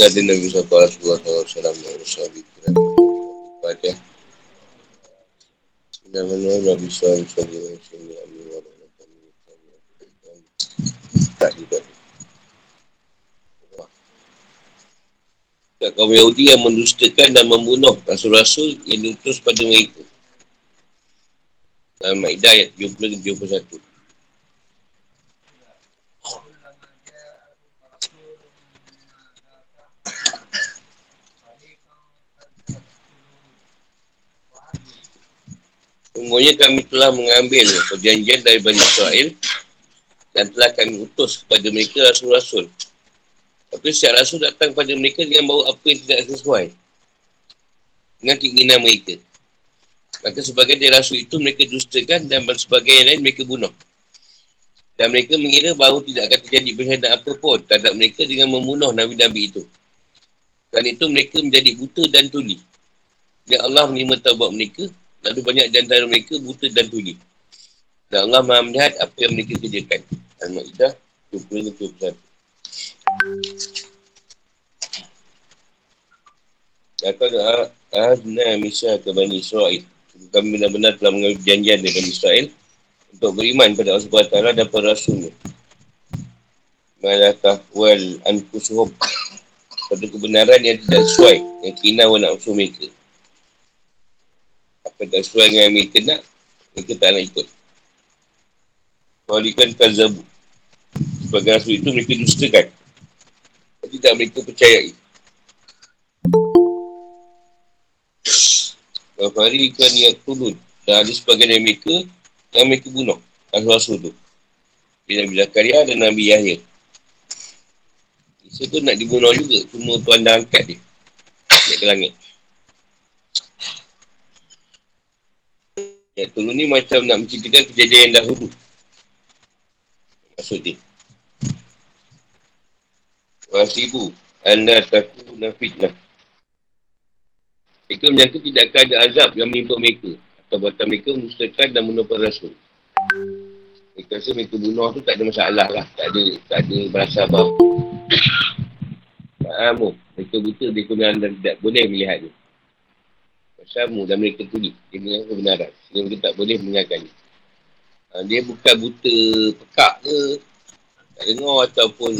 Dari Nabi Sallallahu Alaihi Wasallam Pada Nama Nabi Sallallahu Alaihi Wasallam Tak juga Tak kaum Yahudi yang mendustakan dan membunuh Rasul-Rasul yang diutus pada mereka. Dalam Ma'idah ayat 70-71. Sungguhnya kami telah mengambil perjanjian dari Bani Israel dan telah kami utus kepada mereka Rasul-Rasul. Tapi setiap Rasul datang kepada mereka dengan bawa apa yang tidak sesuai dengan keinginan mereka. Maka sebagai dari Rasul itu mereka dustakan dan sebagai yang lain mereka bunuh. Dan mereka mengira bahawa tidak akan terjadi bersyahadat apa pun terhadap mereka dengan membunuh Nabi-Nabi itu. Dan itu mereka menjadi buta dan tuli. Dan Allah menerima taubat mereka Lalu banyak di antara mereka buta dan tuli. Dan Allah maha melihat apa yang mereka kerjakan. Al-Ma'idah 20-21. Kata Ahadna Misha ke Bani Israel. Kami benar-benar telah mengambil janjian dengan Israel untuk beriman pada Allah SWT dan para Rasulnya. Malakah wal anfusuhum pada kebenaran yang tidak sesuai yang kina wa nafsu mereka. Apa tak sesuai dengan yang mereka nak, mereka tak nak ikut. Walikan kazabu. Sebagai rasul itu mereka dustakan. Tapi tak mereka percayai. Wafari ikan yang turun. Dan ada sebagian dari mereka yang mereka bunuh. Rasul-Rasul tu. Nabi Zakaria dan Nabi Yahya. Isa tu nak dibunuh juga. Cuma tuan dah angkat dia. Naik ke langit. Yang turun ni macam nak menceritakan kejadian yang dahulu. Maksud dia. Wasibu. Anda taku nafidnah. Mereka menyangka tidak akan ada azab yang menimpa mereka. Atau buatan mereka menustakan dan menopar rasul. Mereka rasa mereka bunuh tu tak ada masalah lah. Tak ada, tak ada berasa apa. Tak amu. Mereka buta, mereka benar dan tidak boleh melihat dia. Bersama dan mereka tulis. Dia mengenai kebenaran. Dia mereka tak boleh mendengarkan Ha, dia bukan buta pekak ke. Tak dengar ataupun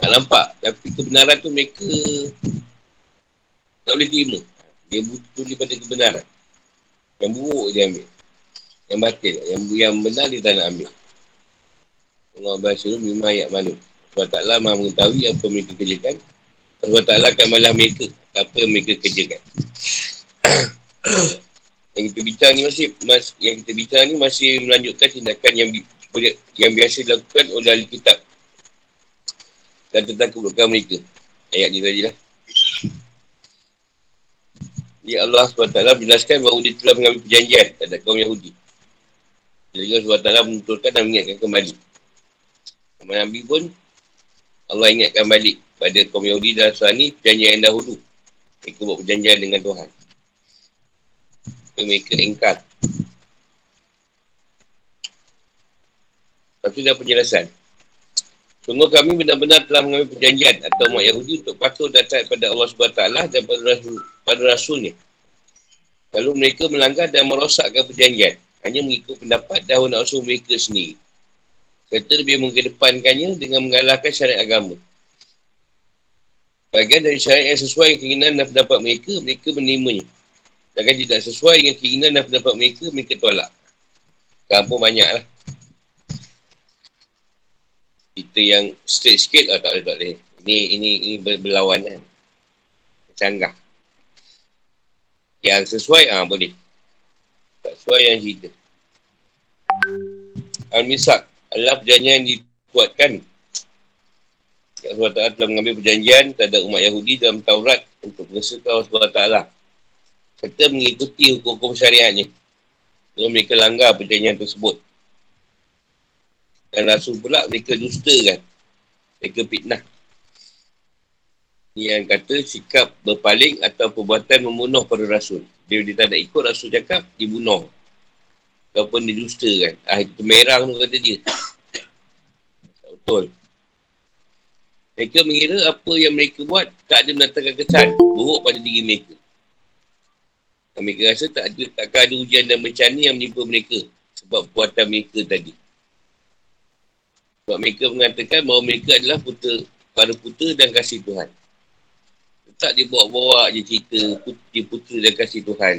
tak nampak. Tapi kebenaran tu mereka tak boleh terima. Dia butuh daripada kebenaran. Yang buruk dia ambil. Yang batil. Yang, yang benar dia tak nak ambil. Allah bahasa tu memang ayat malu. Sebab taklah mahu mengetahui apa mereka kerjakan. Sebab taklah akan malah mereka. Apa yang mereka kerjakan. yang kita bincang ni masih mas, yang kita bincang ni masih melanjutkan tindakan yang yang biasa dilakukan oleh ahli kitab dan tentang keburukan mereka. Ayat ni tadi lah. Ya Allah SWT menjelaskan bahawa dia telah mengambil perjanjian terhadap kaum Yahudi. Jadi SWT menuturkan dan mengingatkan kembali. Nabi pun Allah ingatkan balik pada kaum Yahudi dan Nasrani perjanjian yang dahulu. Mereka buat perjanjian dengan Tuhan. Mereka ingkar. Lepas tu dah penjelasan. Sungguh kami benar-benar telah mengambil perjanjian atau umat Yahudi untuk patuh dan taat pada Allah SWT dan pada, Rasul, pada Rasulnya. Lalu mereka melanggar dan merosakkan perjanjian. Hanya mengikut pendapat dan nafsu mereka sendiri. Serta lebih mengedepankannya dengan mengalahkan syariat agama. Bagian dari syariat yang sesuai keinginan dan pendapat mereka, mereka menerimanya. Dan tidak sesuai dengan keinginan dan pendapat mereka, mereka tolak. Kampung banyak lah kita yang straight sikit lah tak boleh tak boleh. Ini ini ini berlawanan. Canggah. Yang sesuai ah boleh. Tak sesuai yang cerita. Al-Misak adalah perjanjian yang dikuatkan. Ya Allah Ta'ala telah mengambil perjanjian terhadap umat Yahudi dalam Taurat untuk mengesahkan Allah Ta'ala. Serta mengikuti hukum-hukum syariatnya. Kalau mereka langgar perjanjian tersebut. Dan Rasul pula mereka dusta kan. Mereka fitnah. Yang kata sikap berpaling atau perbuatan membunuh pada Rasul. Dia, dia tak nak ikut Rasul cakap, dibunuh. Ataupun dusta kan. Ah, itu merang tu kata dia. Tak betul. Mereka mengira apa yang mereka buat tak ada mendatangkan kesan buruk pada diri mereka. Dan mereka rasa tak ada, takkan ada ujian dan bencana yang menimpa mereka sebab buatan mereka tadi. Sebab mereka mengatakan bahawa mereka adalah putera, para putera dan kasih Tuhan. Tak dia bawa-bawa je cerita putera, putera dan kasih Tuhan.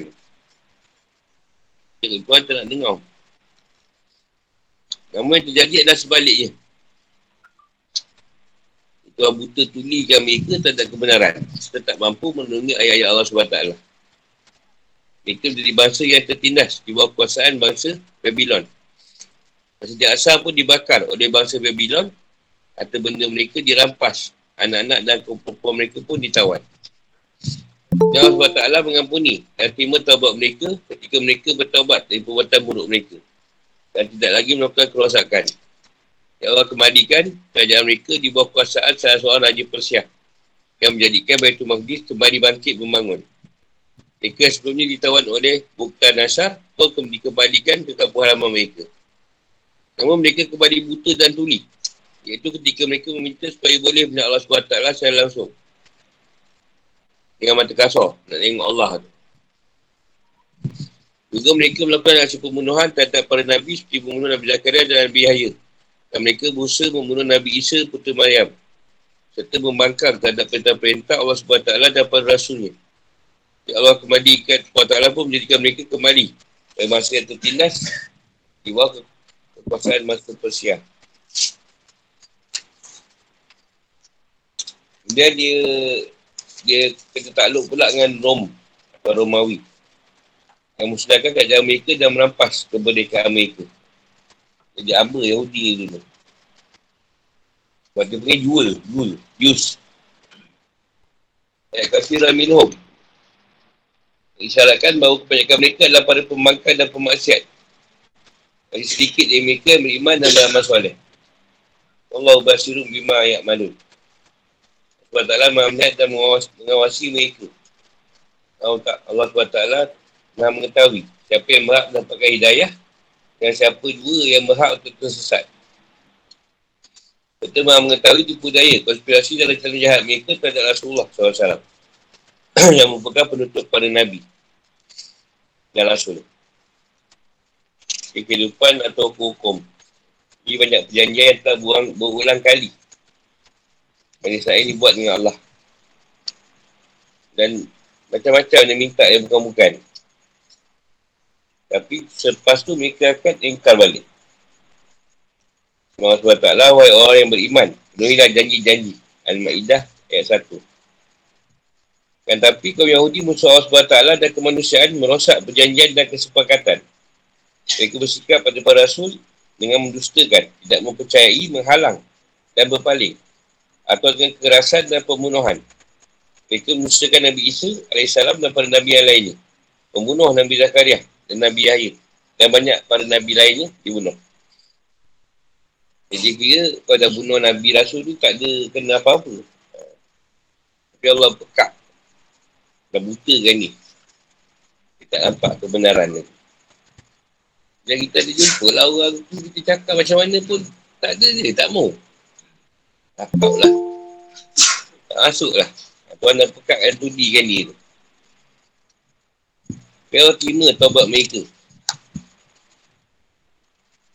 Tuhan tak nak dengar. Namun yang terjadi adalah sebaliknya. Tuhan buta tulikan mereka tentang kebenaran. Serta tak mampu mendengar ayat-ayat Allah SWT. Mereka menjadi bangsa yang tertindas di bawah kuasaan bangsa Babylon. Sejak asal pun dibakar oleh bangsa Babylon atau benda mereka dirampas. Anak-anak dan perempuan mereka pun ditawan. Dan Allah SWT mengampuni dan terima taubat mereka ketika mereka bertaubat dari perbuatan buruk mereka. Dan tidak lagi melakukan kerosakan. Ya Allah kembalikan kerajaan mereka di bawah kuasaan salah seorang Raja Persia yang menjadikan Baitul Maqdis kembali bangkit membangun. Mereka sebelumnya ditawan oleh Bukhtar Nasar atau dikembalikan ke kampung halaman mereka. Namun mereka kembali buta dan tuli. Iaitu ketika mereka meminta supaya boleh melihat Allah SWT secara langsung. Dengan mata kasar. Nak tengok Allah tu. Juga mereka melakukan aksi pembunuhan terhadap para Nabi seperti pembunuh Nabi Zakaria dan Nabi Yahya. Dan mereka berusaha membunuh Nabi Isa Putera Maryam. Serta membangkang terhadap perintah-perintah Allah SWT dan para Rasulnya. Ya Allah kembalikan Allah pun menjadikan mereka kembali. Dari masa yang tertindas. Di bawah kekuasaan masa Persia. Kemudian dia dia kena takluk pula dengan Rom atau Romawi. Yang musnahkan kerajaan mereka dan merampas kemerdekaan mereka. Jadi apa Yahudi dulu. Sebab dia panggil jual, jual, use. Ayat kasih Raminhum. Isyaratkan bahawa kebanyakan mereka adalah para pembangkang dan pemaksiat. Bagi sedikit dari mereka yang beriman dan beramal soleh. Allah basirum bima ayat malu. Sebab taklah maha melihat dan mengawasi, mereka. Allah, Allah SWT maha mengetahui siapa yang berhak mendapatkan hidayah dan siapa juga yang berhak untuk tersesat. Kita mahu mengetahui tipu daya, konspirasi dan rencana jahat mereka terhadap Rasulullah SAW. yang merupakan penutup pada Nabi dan Rasul. Kehidupan atau hukum. Jadi banyak perjanjian yang telah buang, berulang kali. Bagi saya ini buat dengan Allah. Dan macam-macam dia minta yang bukan-bukan. Tapi selepas tu mereka akan ingkar balik. Allah SWT, wahai orang yang beriman, penuhilah janji-janji. Al-Ma'idah ayat 1. Dan tapi kaum Yahudi musuh Allah SWT dan kemanusiaan merosak perjanjian dan kesepakatan. Mereka bersikap pada para rasul dengan mendustakan, tidak mempercayai, menghalang dan berpaling. Atau dengan kekerasan dan pembunuhan. Mereka mendustakan Nabi Isa AS dan para Nabi yang lainnya. Membunuh Nabi Zakaria dan Nabi Yahya. Dan banyak para Nabi lainnya dibunuh. Jadi kira kau dah bunuh Nabi Rasul tu tak ada kena apa-apa. Tapi Allah pekat. Dah buta kan ni. Kita tak nampak kebenaran ni. Dan kita ada jumpa lah orang tu kita cakap macam mana pun tak ada dia, tak mau. Takap lah. Tak masuk lah. Tuan dah pekat kan tudikan dia tu. Kau terima taubat mereka.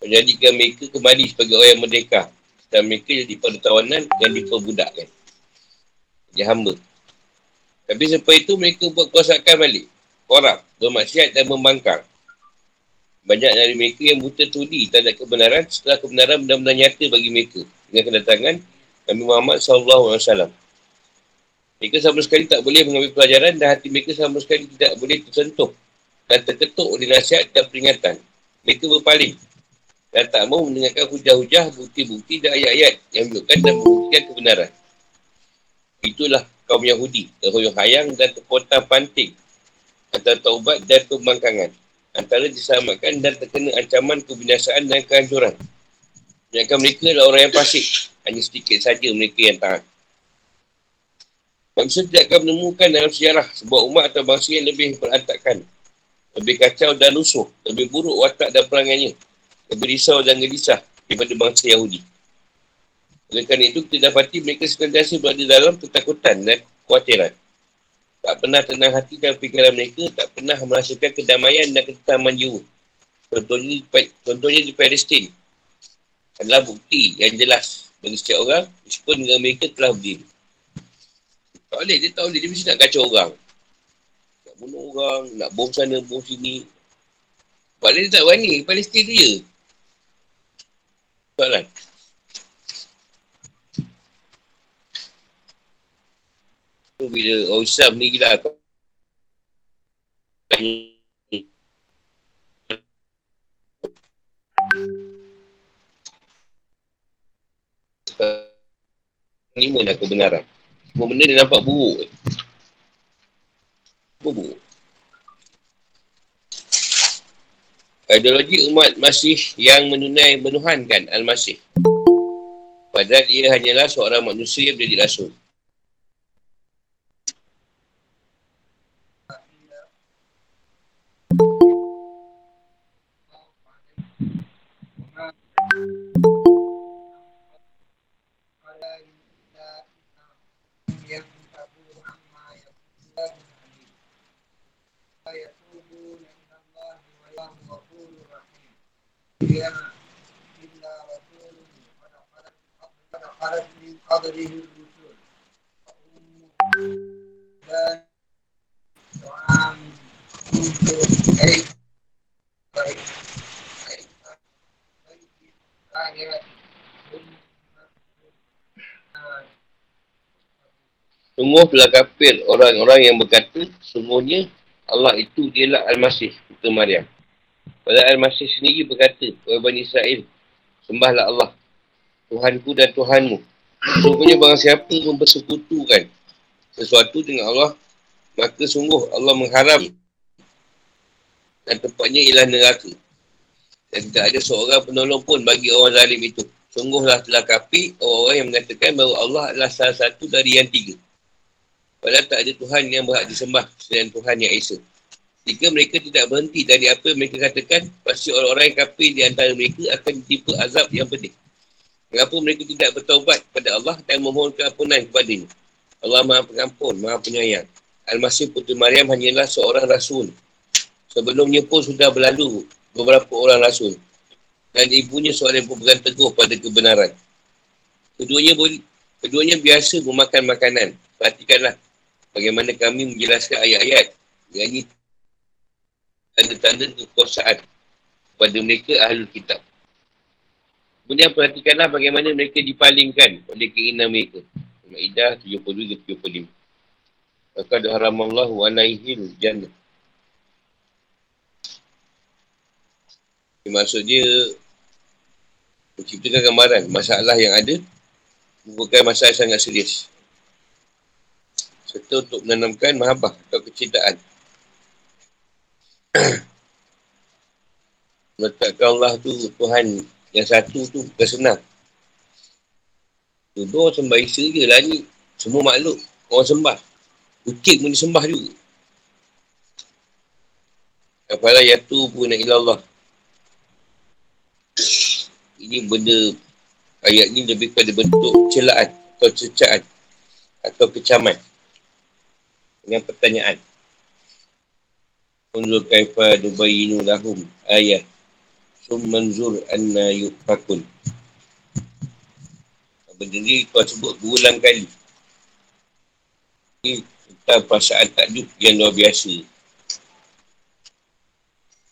Menjadikan mereka kembali sebagai orang yang merdeka. Dan mereka jadi pada tawanan dan diperbudakkan. Jadi hamba. Tapi sampai itu mereka buat kuasakan balik. Korab, bermaksiat dan membangkang. Banyak dari mereka yang buta tudi terhadap kebenaran setelah kebenaran benar-benar nyata bagi mereka. Dengan kedatangan Nabi Muhammad SAW. Mereka sama sekali tak boleh mengambil pelajaran dan hati mereka sama sekali tidak boleh tersentuh dan terketuk oleh nasihat dan peringatan. Mereka berpaling dan tak mahu mendengarkan hujah-hujah, bukti-bukti dan ayat-ayat yang menunjukkan dan membuktikan kebenaran. Itulah kaum Yahudi, terhoyong hayang dan terpontang panting antara taubat dan pembangkangan. Antara diselamatkan dan terkena ancaman kebinasaan dan kehancuran. Sedangkan mereka adalah orang yang pasik. Hanya sedikit saja mereka yang taat. Manusia tidak akan menemukan dalam sejarah sebuah umat atau bangsa yang lebih berantakan. Lebih kacau dan lusuh. Lebih buruk watak dan perangannya. Lebih risau dan gelisah daripada bangsa Yahudi. Oleh kerana itu, kita dapati mereka senantiasa berada dalam ketakutan dan kekhawatiran. Tak pernah tenang hati dan fikiran mereka, tak pernah merasakan kedamaian dan ketetaman jiwa. Contohnya, contohnya di Palestin adalah bukti yang jelas bagi setiap orang, meskipun dengan mereka telah berdiri. Tak boleh, dia tak boleh, dia mesti nak kacau orang. Nak bunuh orang, nak bom sana, bom sini. Sebab dia tak berani, Palestin dia. Soalan. Tu bila orang Islam ni gila aku ni mana kebenaran semua benda dia nampak buruk. Buruk? Ideologi umat masih yang menunai menuhankan Al-Masih. Padahal ia hanyalah seorang manusia yang menjadi rasul Hey. Sungguh telah kafir orang-orang yang berkata, sungguhnya Allah itu dialah Al-Masih, Putra Maryam. Pada Al-Masih sendiri berkata, Wahai Bani Israel, sembahlah Allah, Tuhanku dan Tuhanmu. Sungguhnya barang siapa mempersekutukan sesuatu dengan Allah, maka sungguh Allah mengharam dan tempatnya ialah neraka. Dan tidak ada seorang penolong pun bagi orang zalim itu. Sungguhlah telah kapi orang-orang yang mengatakan bahawa Allah adalah salah satu dari yang tiga. Padahal tak ada Tuhan yang berhak disembah selain Tuhan yang Esa. Jika mereka tidak berhenti dari apa yang mereka katakan, pasti orang-orang yang kafir di antara mereka akan ditipu azab yang pedih. Mengapa mereka tidak bertaubat kepada Allah dan memohonkan ampunan kepadanya? Allah Maha Pengampun, Maha Penyayang. Al-Masih Putri Maryam hanyalah seorang rasul. Sebelumnya pun sudah berlalu beberapa orang rasul. Dan ibunya seorang yang berpegang teguh pada kebenaran. Keduanya, keduanya biasa memakan makanan. Perhatikanlah bagaimana kami menjelaskan ayat-ayat yang ini tanda-tanda kekuasaan kepada mereka ahli kitab. Kemudian perhatikanlah bagaimana mereka dipalingkan oleh keinginan mereka. Ma'idah 72-75. Maka haramallahu alaihil jannah. Maksud dia menciptakan gambaran masalah yang ada bukan masalah sangat serius serta untuk menanamkan mahabah atau kecintaan. Meletakkan Allah tu Tuhan yang satu tu bukan senang. Dua sembah Isa je lah ni. Semua makhluk orang sembah. Kucing pun disembah juga. Apalah yatu pun nak Allah. Ini benda ayat ni lebih pada bentuk celaan atau cecaan atau kecaman dengan pertanyaan. Unzur kaifa dubayinu lahum ayat. Summanzur anna yukfakun. Benda ni kau sebut berulang kali. Ini tentang perasaan takjub yang luar biasa.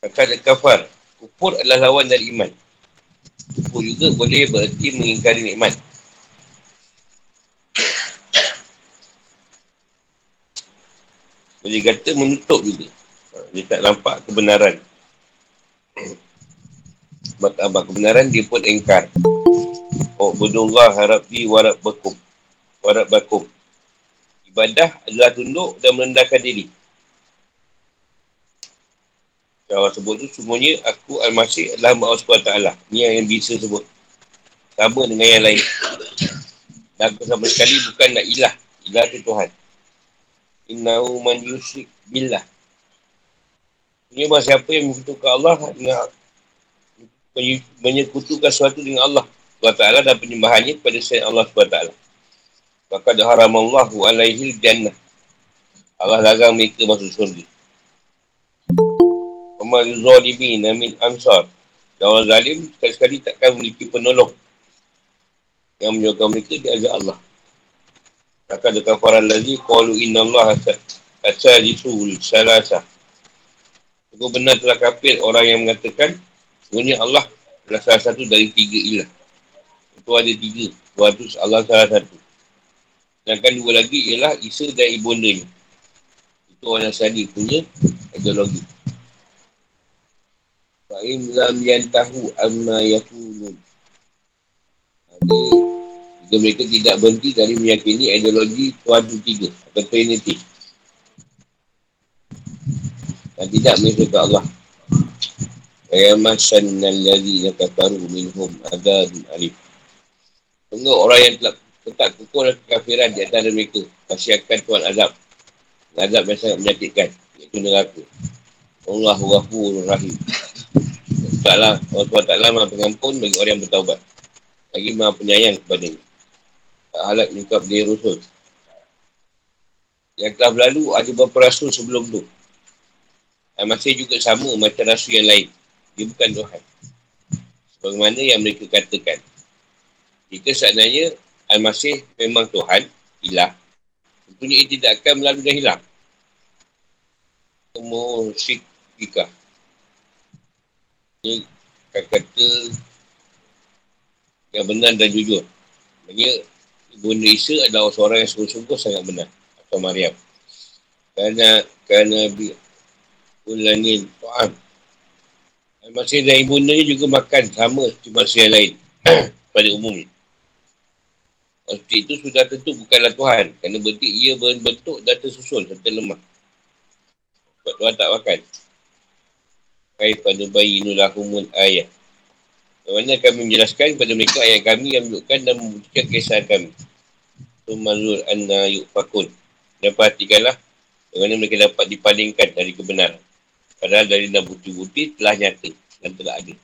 Kata kafar. Kufur adalah lawan dari iman. Kufur juga boleh berarti mengingkari nikmat. Boleh kata menutup juga. Dia tak nampak kebenaran. Sebab nampak kebenaran, dia pun engkar. Oh, berdullah harap di warab bakum. Warab bakum. Ibadah adalah tunduk dan merendahkan diri. Kalau sebut tu semuanya aku al-masih adalah Allah SWT. Ini yang bisa sebut. Sama dengan yang lain. Dan aku sama sekali bukan nak ilah. Ilah tu Tuhan innahu man yusyrik billah. Ini bahawa siapa yang menyekutukan Allah menyekutukan sesuatu dengan Allah SWT dan penyembahannya kepada selain Allah SWT. Maka haram Allah alaihi jannah. Allah larang mereka masuk surga. Umar Zalimin Amin Ansar. Dan orang zalim sekali-sekali takkan memiliki penolong. Yang menyokong mereka di azab Allah. Maka ada kafaran lagi. Qalu inna Allah asadisul salasa. Itu benar telah kafir orang yang mengatakan sebenarnya Allah adalah salah satu dari tiga ilah. Itu ada tiga. Tuhan itu Allah salah satu. Sedangkan dua lagi ialah Isa dan Ibundanya. Itu orang Nasrani punya ideologi. Fa'im lam yantahu amma yakunun. Jadi, jika mereka tidak berhenti dari meyakini ideologi Tuhan itu tiga. Atau Trinity. Dan tidak menyesuaikan Allah. Wa masanna alladhina kafaru minhum adabun alif. Tengok orang yang telah tetap kukuh dan kekafiran di antara mereka. Kasihakan Tuhan azab. Azab yang sangat menyakitkan. Iaitu neraka. Allah Ghafur Rahim. Taklah, Allah SWT maha pengampun bagi orang yang bertaubat. Lagi maha penyayang kepada ini. Tak halak nyukap dia rusul. Yang telah berlalu ada beberapa rasul sebelum tu. Dan masih juga sama macam rasul yang lain. Dia bukan Tuhan. Sebagaimana yang mereka katakan. Jika seandainya Al-Masih memang Tuhan, ilah, tentunya ia tidak akan melalui dan hilang. Musyrik jika. Ini kata yang benar dan jujur. Maksudnya, Ibunda Isa adalah seorang yang sungguh-sungguh sangat benar. Atau Maryam. Kerana, kerana Ulanin Tuhan. Masih dan ibunda juga makan sama seperti manusia lain. pada umumnya. Seperti itu sudah tentu bukanlah Tuhan. Kerana berarti ia berbentuk dan tersusun serta lemah. Sebab Tuhan tak makan. Kaya pada bayi nulahumul ayat. Bagaimana kami menjelaskan kepada mereka ayat kami yang menunjukkan dan membuktikan kisah kami. Tumalur anna yukfakun. Dan perhatikanlah bagaimana mereka dapat dipalingkan dari kebenaran. Padahal dari enam bukti-bukti telah nyata dan telah ada.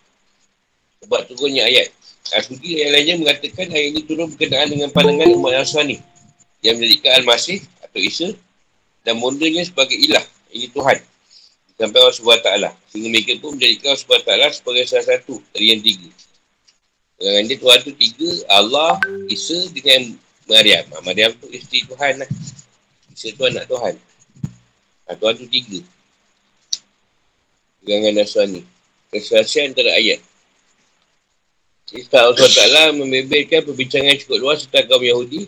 Sebab turunnya ayat Al-Qudi yang lainnya mengatakan ayat ini turun berkenaan dengan pandangan umat Nasrani yang menjadikan Al-Masih atau Isa dan mondanya sebagai ilah. Ini Tuhan. Sampai Allah SWT. Sehingga mereka pun menjadikan Allah SWT sebagai salah satu dari yang tiga. Dengan dia Tuhan tu tiga, Allah, Isa dengan Maryam. Ha, Maryam tu isteri Tuhan lah. Isa tu anak Tuhan. Ha, Tuhan tu tiga. Dengan Nasrani. Kesaksian antara ayat. Isa Allah SWT membebelkan perbincangan cukup luas tentang kaum Yahudi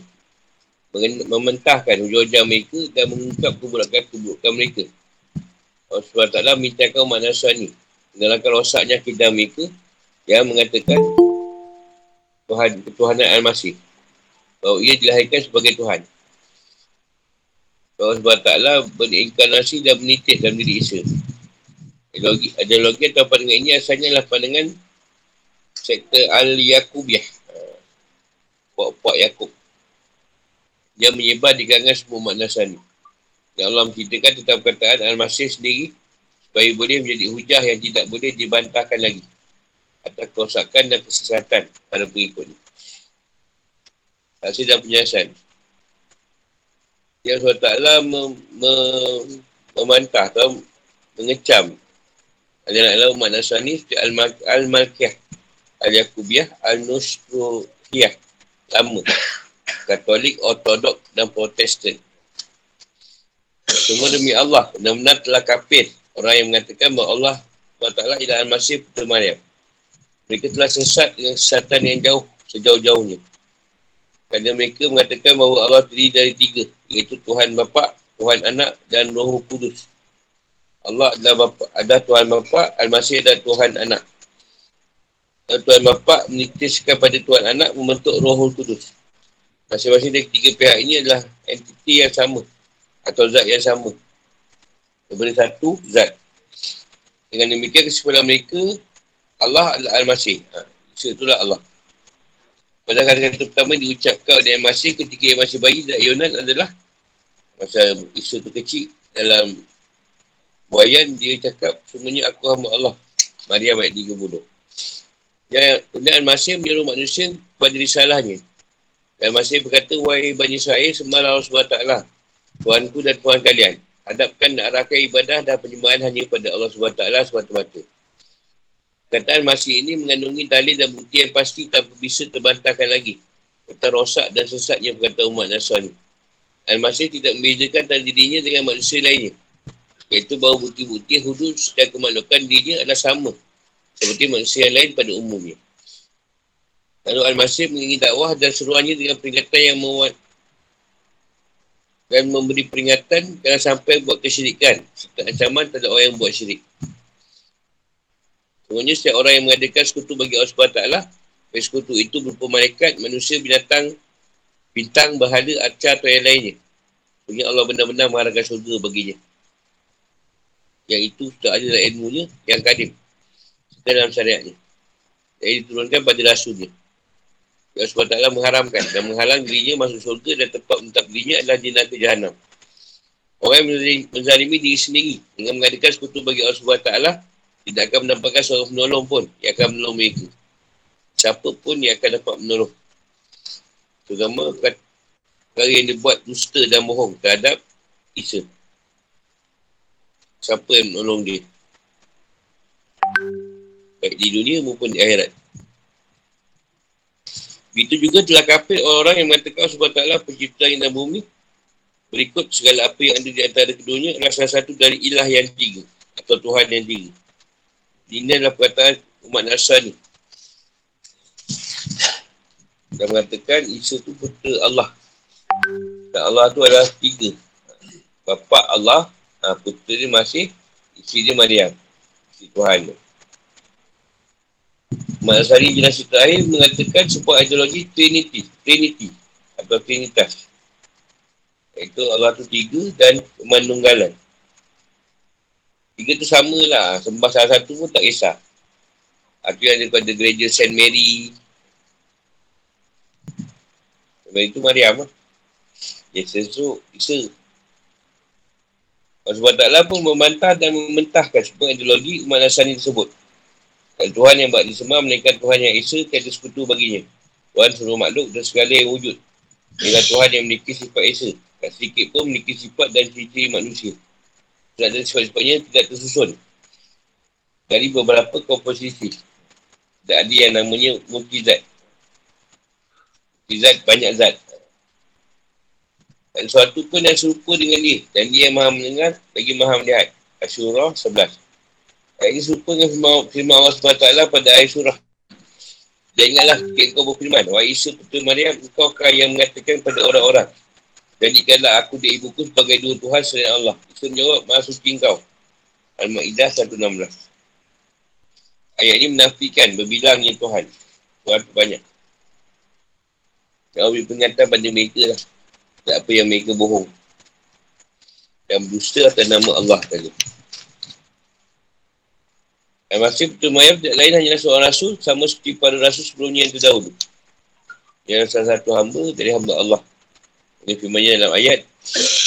mementahkan hujah-hujah mereka dan mengungkap keburukan-keburukan mereka. Allah SWT minta kaum umat Nasrani mengalahkan rosaknya akidah mereka yang mengatakan Tuhan, ketuhanan Al-Masih. Bahawa ia dilahirkan sebagai Tuhan. Allah SWT berinkarnasi dan menitis dalam diri Isa. Ideologi, ideologi atau pandangan ini asalnya adalah pandangan sektor Al-Yakubiyah. Puak-puak Yakub. Yang menyebar di kalangan semua umat Nasrani. Dan Allah menceritakan tentang perkataan Al-Masih sendiri supaya boleh menjadi hujah yang tidak boleh dibantahkan lagi atas kerosakan dan kesesatan pada pengikutnya. Saksi dan penjelasan. Yang Allah mem- mem- memantah atau mengecam adalah umat Nasrani seperti Al-Malkiyah Al-Yakubiyah, Al-Nusruhiyah. Sama. Katolik, Ortodok dan Protestan. Semua demi Allah. Benar-benar telah kafir. Orang yang mengatakan bahawa Allah SWT ialah Al-Masih Putra Maryam. Mereka telah sesat dengan kesesatan yang jauh, sejauh-jauhnya. Kerana mereka mengatakan bahawa Allah terdiri dari tiga. Iaitu Tuhan Bapa, Tuhan Anak dan Roh Kudus. Allah adalah Bapa, ada Tuhan Bapa, Al-Masih dan Tuhan Anak. Tuan Bapa menitiskan pada Tuan Anak membentuk roh kudus. Masing-masing dari tiga pihak ini adalah entiti yang sama. Atau zat yang sama. Daripada satu zat. Dengan demikian kesimpulan mereka, Allah adalah Al-Masih. Ha, itulah Allah. Pada kata-kata pertama diucapkan oleh Al-Masih ketika yang masih bayi dan Yonan adalah masa Isa tu kecil dalam buayan dia cakap sebenarnya aku hamba Allah. Maria ayat 30. Yang kemudian masih menyeru manusia kepada risalahnya. Dan masih berkata, Wahai Bani Israel, sembahlah Allah SWT. Tuhanku dan Tuhan kalian. Hadapkan arahkan ibadah dan penyembahan hanya kepada Allah SWT semata-mata. Kataan masih ini mengandungi dalil dan bukti yang pasti tanpa bisa terbantahkan lagi. Kata rosak dan sesatnya berkata umat Nasrani. Al-Masih tidak membezakan antara dirinya dengan manusia lainnya. Iaitu bahawa bukti-bukti hudud dan kemaklukan dirinya adalah sama. Seperti manusia yang lain pada umumnya. Lalu Al-Masih mengingat dakwah dan seruannya dengan peringatan yang dan memberi peringatan jangan sampai buat kesyirikan serta ancaman terhadap orang yang buat syirik. Sebenarnya setiap orang yang mengadakan sekutu bagi Allah SWT, sekutu itu berupa malaikat, manusia, binatang, bintang, bahala, acar atau yang lainnya. Sebenarnya Allah benar-benar mengharapkan surga baginya. Yang itu sudah ada dalam ilmunya yang kadim. Dalam syariatnya. Yang diturunkan pada rasulnya. Allah SWT mengharamkan dan menghalang dirinya masuk surga dan tempat menetap dirinya adalah jinak ke jahanam. Orang yang menzalimi diri sendiri dengan mengadakan sekutu bagi Allah SWT tidak akan mendapatkan seorang penolong pun yang akan menolong mereka. Siapa pun yang akan dapat menolong. Terutama perkara yang dibuat dusta dan bohong terhadap Isa. Siapa yang menolong dia? Baik di dunia maupun di akhirat. Begitu juga telah kafir orang-orang yang mengatakan sebab taklah pencipta yang dan bumi berikut segala apa yang ada di antara keduanya adalah satu dari ilah yang tiga atau Tuhan yang tiga. Ini adalah perkataan umat Nasrani. Dan mengatakan Isa tu putera Allah. Dan Allah tu adalah tiga. Bapa Allah, ha, putera dia masih, isteri dia Maryam. Si Tuhan tu. Umat Nasrani jenis terakhir mengatakan sebuah ideologi Trinity. Trinity. Atau Trinitas. Iaitu Allah tu tiga dan kemandunggalan. Tiga tu sama lah. Sembah salah satu pun tak kisah. Aku yang daripada gereja St. Mary. Sebab itu Mariam lah. Yesus tu Isa. Sebab taklah pun membantah dan mementahkan semua ideologi umat Nasrani tersebut. Dan Tuhan yang buat disembah melainkan Tuhan yang Isa tiada sekutu baginya. Tuhan seluruh makhluk dan segala yang wujud. Dengan Tuhan yang memiliki sifat Isa. Tak sedikit pun memiliki sifat dan ciri-ciri manusia dan sifat-sifatnya tidak tersusun dari beberapa komposisi. Dan ada yang namanya multizat. Multizat banyak zat. Dan sesuatu pun yang serupa dengan dia. Dan dia yang maha mendengar, lagi maha melihat. Asyurah 11. Ayat ini serupa dengan firman Allah SWT pada ayat surah. Dan ingatlah ketika kau berfirman, Wahai Isa Putera Maryam, engkau kau yang mengatakan pada orang-orang. Jadikanlah aku dan ibuku sebagai dua Tuhan selain Allah. Isa menjawab, maha suci engkau. Al-Ma'idah 116. Ayat ini menafikan berbilangnya Tuhan. Tuhan itu banyak. Kau beri peringatan pada mereka lah. Tak apa yang mereka bohong. Dan berdusta atas nama Allah tadi. Dan masih betul mayam tidak lain hanyalah seorang rasul sama seperti para rasul sebelumnya yang terdahulu. Yang salah satu hamba dari hamba Allah. Ini firmannya dalam ayat.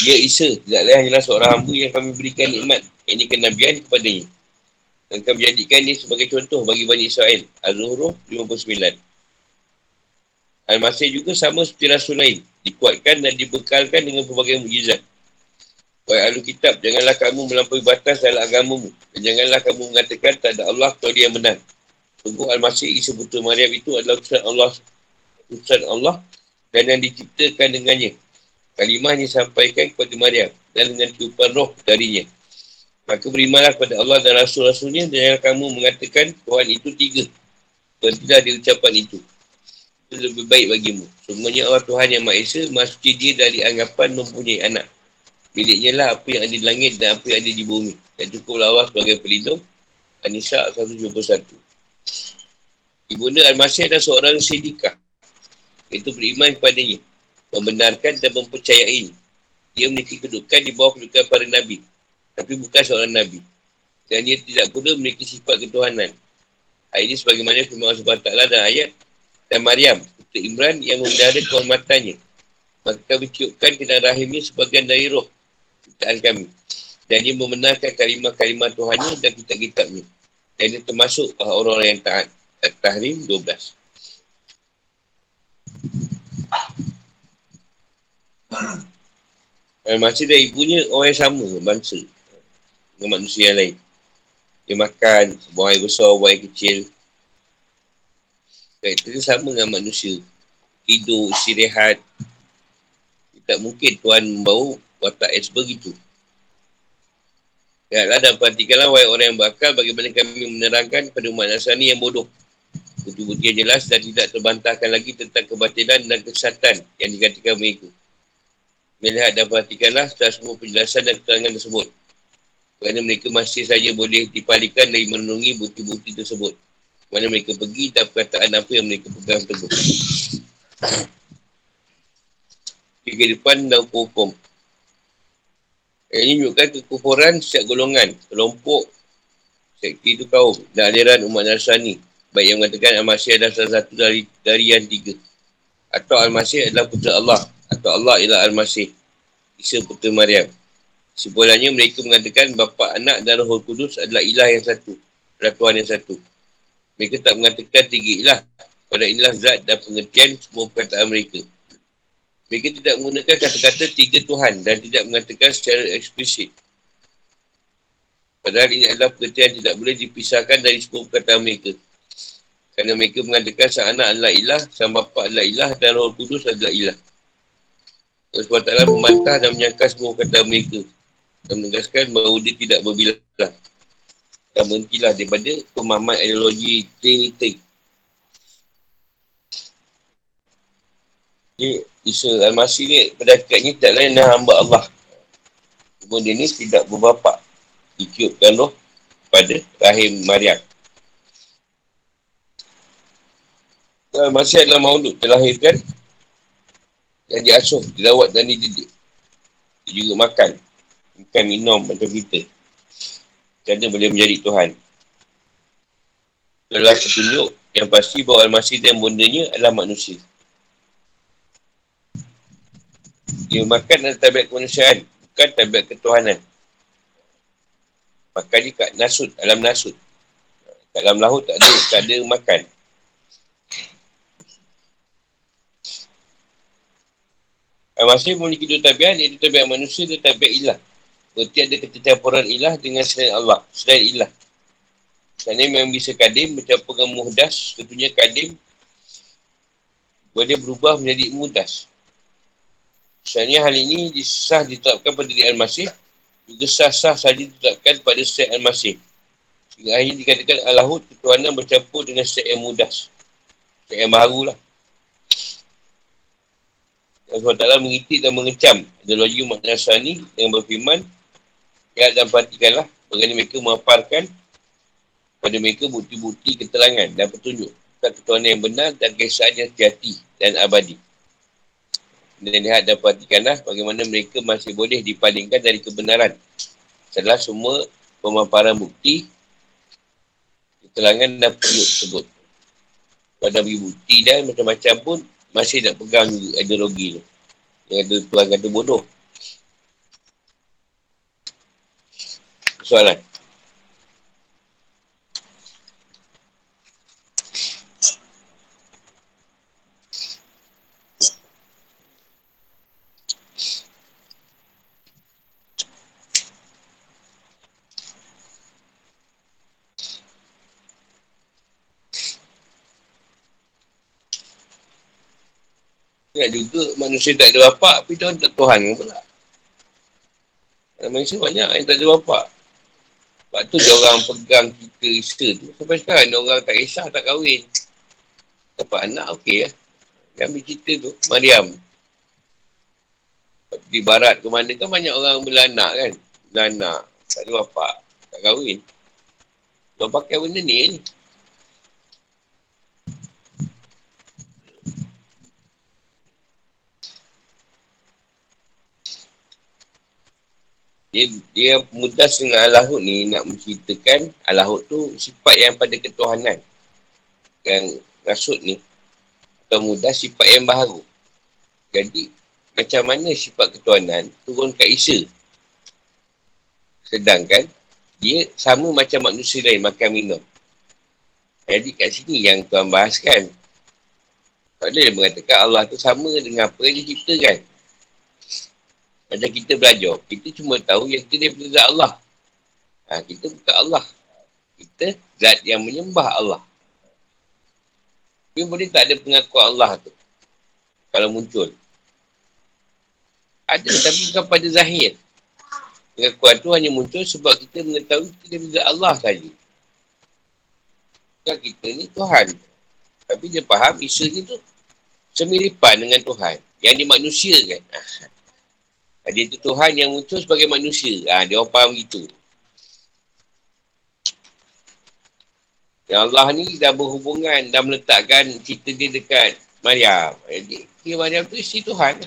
Dia Isa. Tidak lain hanyalah seorang hamba yang kami berikan nikmat. Ini kenabian kepadanya. Dan kami jadikan ini sebagai contoh bagi Bani Israel. Al-Zuhruh 59. Al-Masih juga sama seperti Rasul lain. Dikuatkan dan dibekalkan dengan pelbagai mujizat. Wahai ahli kitab, janganlah kamu melampaui batas dalam agamamu. Dan janganlah kamu mengatakan tak ada Allah dia yang menang. Sungguh Al-Masih Isa Putra Maryam itu adalah utusan Allah, utusan Allah dan yang diciptakan dengannya. Kalimah yang disampaikan kepada Maryam dan dengan tiupan roh darinya. Maka berimanlah kepada Allah dan Rasul-Rasulnya dan yang kamu mengatakan Tuhan itu tiga. Berhentilah di ucapan itu. Itu lebih baik bagimu. Semuanya Allah Tuhan yang Maha Esa dia dari anggapan mempunyai anak. Miliknya lah apa yang ada di langit dan apa yang ada di bumi. Dan cukuplah Allah sebagai pelindung. An-Nisa 171. Ibunda Al-Masih adalah seorang sidikah itu beriman kepadanya, membenarkan dan mempercayai. Dia memiliki kedudukan di bawah kedudukan para Nabi, tapi bukan seorang Nabi. Dan dia tidak pula memiliki sifat ketuhanan. Ayat ini sebagaimana firman Allah SWT dan ayat dan Maryam, Putri Imran yang memelihara kehormatannya. Maka kami ciupkan ke dalam rahimnya sebagian dari roh ciptaan kami. Dan dia membenarkan kalimah-kalimah Tuhannya dan kitab-kitabnya. Dan dia termasuk uh, orang-orang yang taat. Tahrim 12. Dan masih dari ibunya orang yang sama bangsa dengan manusia yang lain. Dia makan, buang air besar, buang air kecil. Kan, Kita sama dengan manusia. Tidur, istirahat. Tak mungkin Tuhan membawa watak yang sebegitu. Lihatlah dan perhatikanlah wahai orang yang bakal bagaimana kami menerangkan pada umat Nasrani yang bodoh. Bukti-bukti yang jelas dan tidak terbantahkan lagi tentang kebatilan dan kesesatan yang dikatakan mereka. Melihat dan perhatikanlah setelah semua penjelasan dan keterangan tersebut. Kerana mereka masih saja boleh dipalikan dari menunggi bukti-bukti tersebut mana mereka pergi dan perkataan apa yang mereka pegang. Tiga depan dan hukum. Ini menunjukkan kekufuran setiap golongan, kelompok, sekti itu kaum dan aliran umat Nasrani. Baik yang mengatakan Al-Masih adalah salah satu dari, dari yang tiga. Atau Al-Masih adalah putera Allah. Atau Allah ialah Al-Masih. Isa putera Maryam. Sebenarnya mereka mengatakan bapa anak dan roh kudus adalah ilah yang satu. Tuhan yang satu. Mereka tak mengatakan tiga ilah. Pada inilah zat dan pengertian semua perkataan mereka. Mereka tidak menggunakan kata-kata tiga Tuhan dan tidak mengatakan secara eksplisit. Padahal ini adalah pengertian yang tidak boleh dipisahkan dari semua perkataan mereka. Kerana mereka mengatakan sang anak adalah ilah, sang bapa adalah ilah dan roh kudus adalah ilah. Allah SWT membantah dan menyangka semua kata mereka dan menegaskan bahawa dia tidak berbilah dan berhentilah daripada pemahaman ideologi Trinity. Jadi, Isa Al-Masih ni pada hakikatnya tak lain dan hamba Allah. Cuma dia ni tidak berbapak. Ditiupkan roh pada rahim Maryam. Al-Masih adalah maulud terlahirkan dan diasuh, dilawat dan dididik. Dia juga makan. Makan minum macam kita kerana boleh menjadi Tuhan. Adalah petunjuk yang pasti bahawa Al-Masih dan bundanya adalah manusia. Dia makan adalah tabiat kemanusiaan, bukan tabiat ketuhanan. Makan je kat nasut, alam nasut. Kat dalam laut tak ada, tak ada makan. Al-Masih memiliki dua tabiat, iaitu tabiat manusia dan tabiat ilah. Berarti ada ketetapuran ilah dengan selain Allah. Selain ilah. Selain memang bisa kadim bercampur dengan muhdas. Tentunya kadim boleh berubah menjadi muhdas. Sebenarnya hal ini disah ditetapkan pada diri Al-Masih. Juga sah-sah saja ditetapkan pada setiap Al-Masih. Sehingga akhirnya dikatakan Allahut ketuhanan bercampur dengan setiap yang mudas. Setiap yang baru lah. Allah SWT mengitik dan mengecam ideologi umat Nasrani yang berfirman Ya dan perhatikanlah bagaimana mereka memaparkan pada mereka bukti-bukti keterangan dan petunjuk tentang ketuhanan yang benar dan kesan yang sejati dan abadi. Dan lihat dan perhatikanlah bagaimana mereka masih boleh dipalingkan dari kebenaran setelah semua pemaparan bukti keterangan dan petunjuk tersebut. Pada bukti dan macam-macam pun masih nak pegang ideologi tu. Yang ada tuan kata bodoh. soalan. Ya juga manusia tak ada bapak tapi Tuhan tak Tuhan pula. Manusia banyak yang tak ada bapak. Sebab tu dia orang pegang kita isteri tu. Sampai sekarang dia orang tak kisah tak kahwin. Dapat anak okey lah. Dia ambil cerita tu. Mariam. Di barat ke mana kan banyak orang belanak kan. Belanak. Tak ada bapak. Tak kahwin. Dia pakai benda ni ni. Dia, dia mudah dengan Allahut ni nak menceritakan Allahut tu sifat yang pada ketuhanan. Yang maksud ni. Atau mudah sifat yang baru jadi macam mana sifat ketuhanan turun kat Isa? Sedangkan dia sama macam manusia lain makan minum. Jadi kat sini yang tuan bahaskan. Tak dia mengatakan Allah tu sama dengan apa yang dia ciptakan Macam kita belajar. Kita cuma tahu yang kita daripada zat Allah. Ha, kita bukan Allah. Kita zat yang menyembah Allah. Tapi boleh tak ada pengakuan Allah tu. Kalau muncul. Ada tapi bukan pada zahir. Pengakuan tu hanya muncul sebab kita mengetahui kita daripada Allah saja. Bukan kita ni Tuhan. Tapi dia faham Isa ni tu semiripan dengan Tuhan. Yang dimanusiakan. Dia tu Tuhan yang muncul sebagai manusia. Ha, dia orang faham gitu. Yang Allah ni dah berhubungan, dah meletakkan cerita dia dekat Maryam. Jadi, dia Maryam tu isteri Tuhan.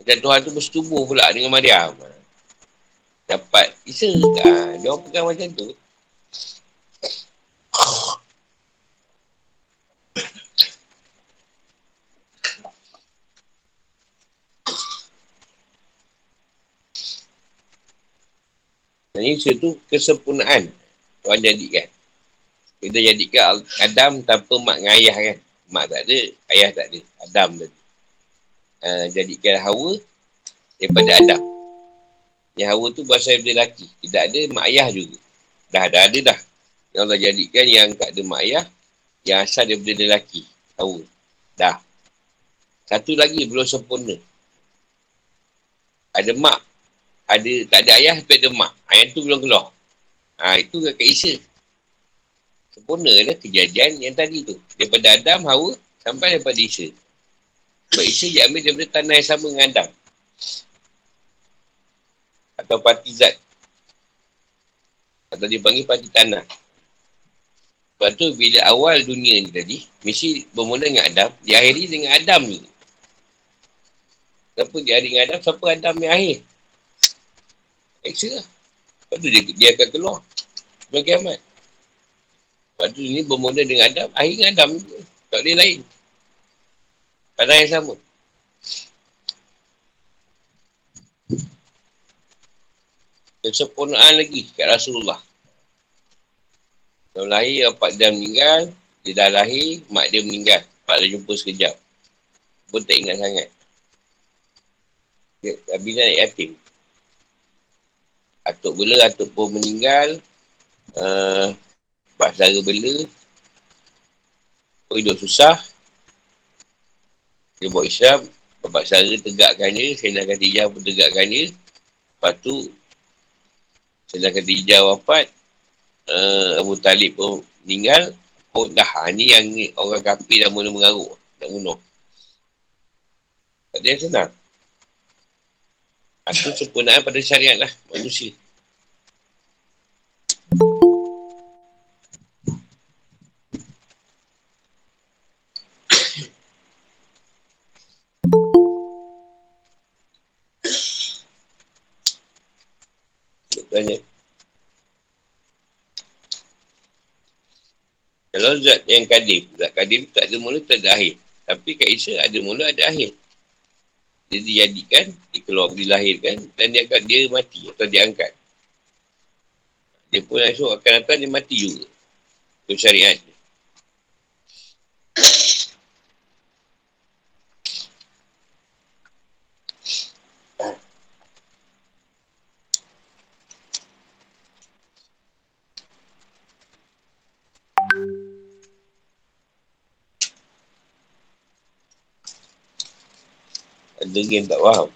Dan Tuhan tu bersetubuh pula dengan Maryam. Dapat Isa. Ha, dia orang pegang macam tu. Ini itu kesempurnaan Tuhan jadikan. Kita jadikan Adam tanpa mak dengan ayah kan. Mak tak ada, ayah tak ada. Adam tadi. Uh, jadikan Hawa daripada Adam. Yang Hawa tu berasal daripada lelaki. Tidak ada mak ayah juga. Dah, dah ada dah. Yang Allah jadikan yang tak ada mak ayah, yang asal daripada lelaki. Hawa. Dah. Satu lagi belum sempurna. Ada mak. Ada, tak ada ayah tapi ada mak. Ayah tu belum keluar. Ha, itu kakak Isa sempurna lah kejadian yang tadi tu. Daripada Adam, Hawa, sampai daripada Isa. Sebab Isa dia ambil daripada tanah yang sama dengan Adam. Atau parti zat. Atau dia panggil parti tanah. Sebab tu bila awal dunia ni tadi, mesti bermula dengan Adam, diakhiri dengan Adam ni. Siapa dia dengan Adam, siapa Adam yang akhir? Eksa lah. Lepas tu dia, dia akan keluar. Sebagai amat. Sebab tu ini bermula dengan Adam, akhir dengan Adam juga. Tak boleh lain. Pada yang sama. Kesempurnaan lagi kat Rasulullah. Kalau lahir, bapak dia meninggal. Dia dah lahir, mak dia meninggal. Pak dia jumpa sekejap. Pun tak ingat sangat. Dia, habis naik yatim. Atuk bela, atuk pun meninggal. Uh, Bapak saudara bela. Oh, hidup susah. Dia buat Islam. Bapak saudara tegakkan dia. Saya nak kata hijau pun tegakkan dia. Lepas tu, saya nak kata hijau wafat. Uh, Abu Talib pun meninggal. Oh dah, ni yang ni, orang kapi dah mula mengaruk. Nak bunuh. Tak ada yang senang. Itu sempurnaan pada syariat lah manusia. Kalau zat yang kadim, zat kadim tak ada mula, tak ada akhir. Tapi kat Isa ada mula, ada akhir. Dia dijadikan, dikeluar, dilahirkan dan dia akan dia mati atau diangkat. Dia pun esok akan datang, dia mati juga. Itu syariat. Ada game tak faham.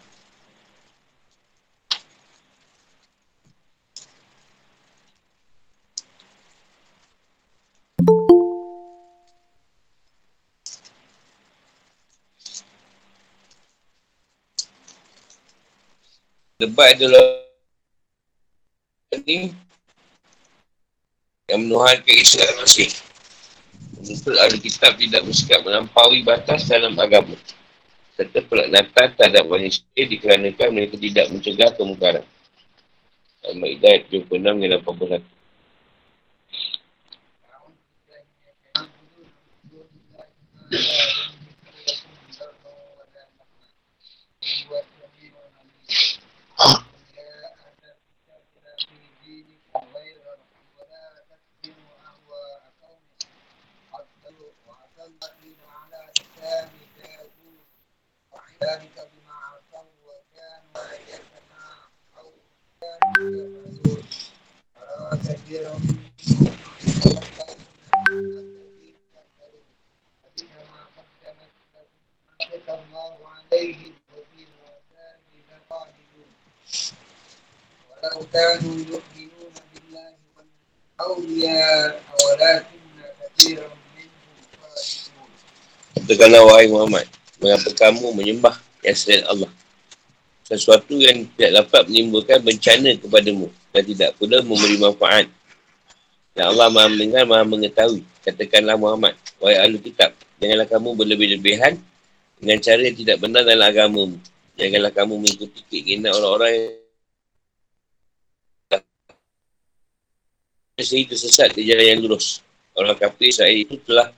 Debat adalah ini yang menuhankan Islam masih. Menurut ahli kitab tidak bersikap melampaui batas dalam agama serta pelaknatan terhadap manusia dikarenakan mereka tidak mencegah kemungkaran. Al-Ma'idah 76 dan 81. ذلك بما عصوا وكانوا يتمعون ولو كانوا يؤمنون بالله والأولياء ولكن كثيرا منهم فاسقون. Dengan Wahai Muhammad. Mengapa kamu menyembah yang selain Allah. Sesuatu yang tidak dapat menimbulkan bencana kepadamu Dan tidak pula memberi manfaat. Dan Allah maha mendengar, maha mengetahui. Katakanlah Muhammad Wahai ahli kitab Janganlah kamu berlebih-lebihan Dengan cara yang tidak benar dalam agamamu. Janganlah kamu mengikuti keinginan orang-orang yang tersesat di jalan yang lurus. Orang kafir saya itu telah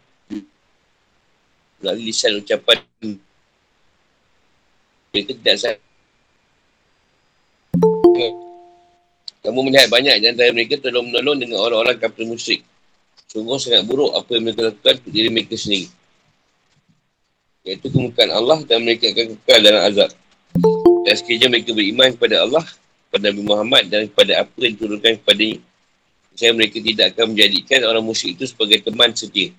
melalui lisan ucapan mereka tidak saya kamu melihat banyak di antara mereka tolong menolong dengan orang-orang kafir musyrik. Sungguh sangat buruk apa yang mereka lakukan untuk diri mereka sendiri. Iaitu kemukaan Allah dan mereka akan kekal dalam azab. Dan sekiranya mereka beriman kepada Allah, kepada Nabi Muhammad dan kepada apa yang diturunkan kepadanya. Saya mereka tidak akan menjadikan orang musyrik itu sebagai teman setia.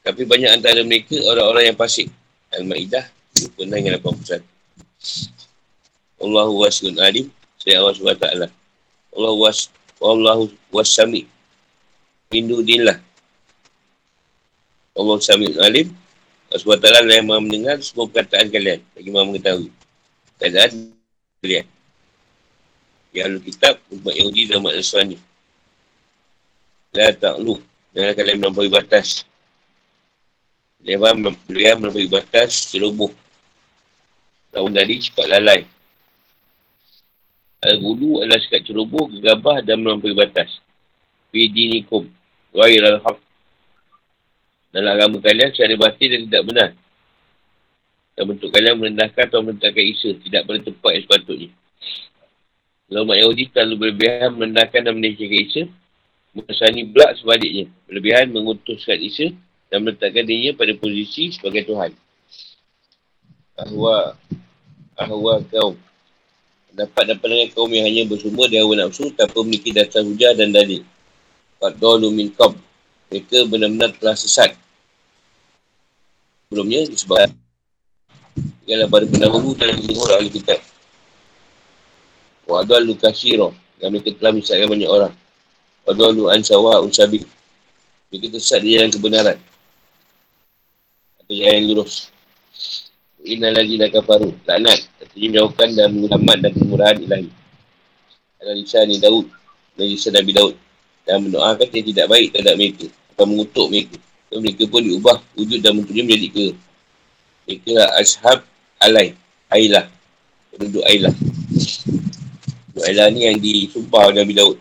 Tapi banyak antara mereka orang-orang yang pasik. Al-Ma'idah 26 dengan 81. Allahu wasyun alim. Saya Allah SWT. Allah was Allahu wasyami. Hindu dinlah. Allah sami alim. Allah SWT lah yang maha mendengar semua perkataan kalian. Bagi maha mengetahui. Keadaan kalian. Ya Allah kitab, umat Yahudi dan umat Nasrani. La ta'lu. Jangan kalian melampaui batas. Lewan beliau melampaui batas ceroboh. Tahun tadi cepat lalai. Al-Gulu adalah sekat ceroboh, gegabah dan melampaui batas. Fi dinikum. Wair al-haq. Dalam agama kalian secara batin dan tidak benar. Dan bentuk kalian merendahkan atau merendahkan Isa. Tidak pada tempat yang sepatutnya. Umat Yahudi terlalu berlebihan merendahkan dan mendesakan Isa, Nasrani pula sebaliknya. Berlebihan mengutuskan Isa dan meletakkan dirinya pada posisi sebagai Tuhan. Ahwa Ahwa kaum dapat dapat dengan kaum yang hanya bersumber di hawa nafsu tanpa memiliki dasar hujah dan dalil. Fadolu min kaum. Mereka benar-benar telah sesat. Sebelumnya disebabkan ialah pada pendahulu dan menghur ahli kitab. Wa'adal lukasiro yang mereka telah misalkan banyak orang. Fadalu an sawa usabi. Mereka tersesat di jalan kebenaran. Jalan yang lurus. Inna lagi dah kafaru. Laknat. Artinya menjauhkan dan menghormat dan kemurahan ilahi. Ada lisan ni Daud. Dan lisan Nabi Daud. Dan mendoakan yang tidak baik terhadap mereka. Atau mengutuk mereka. Dan mereka pun diubah wujud dan bentuknya menjadi ke. Mereka lah ashab alai. Ailah. Penduduk Ailah. Penduduk Ailah ni yang disumpah Nabi Daud.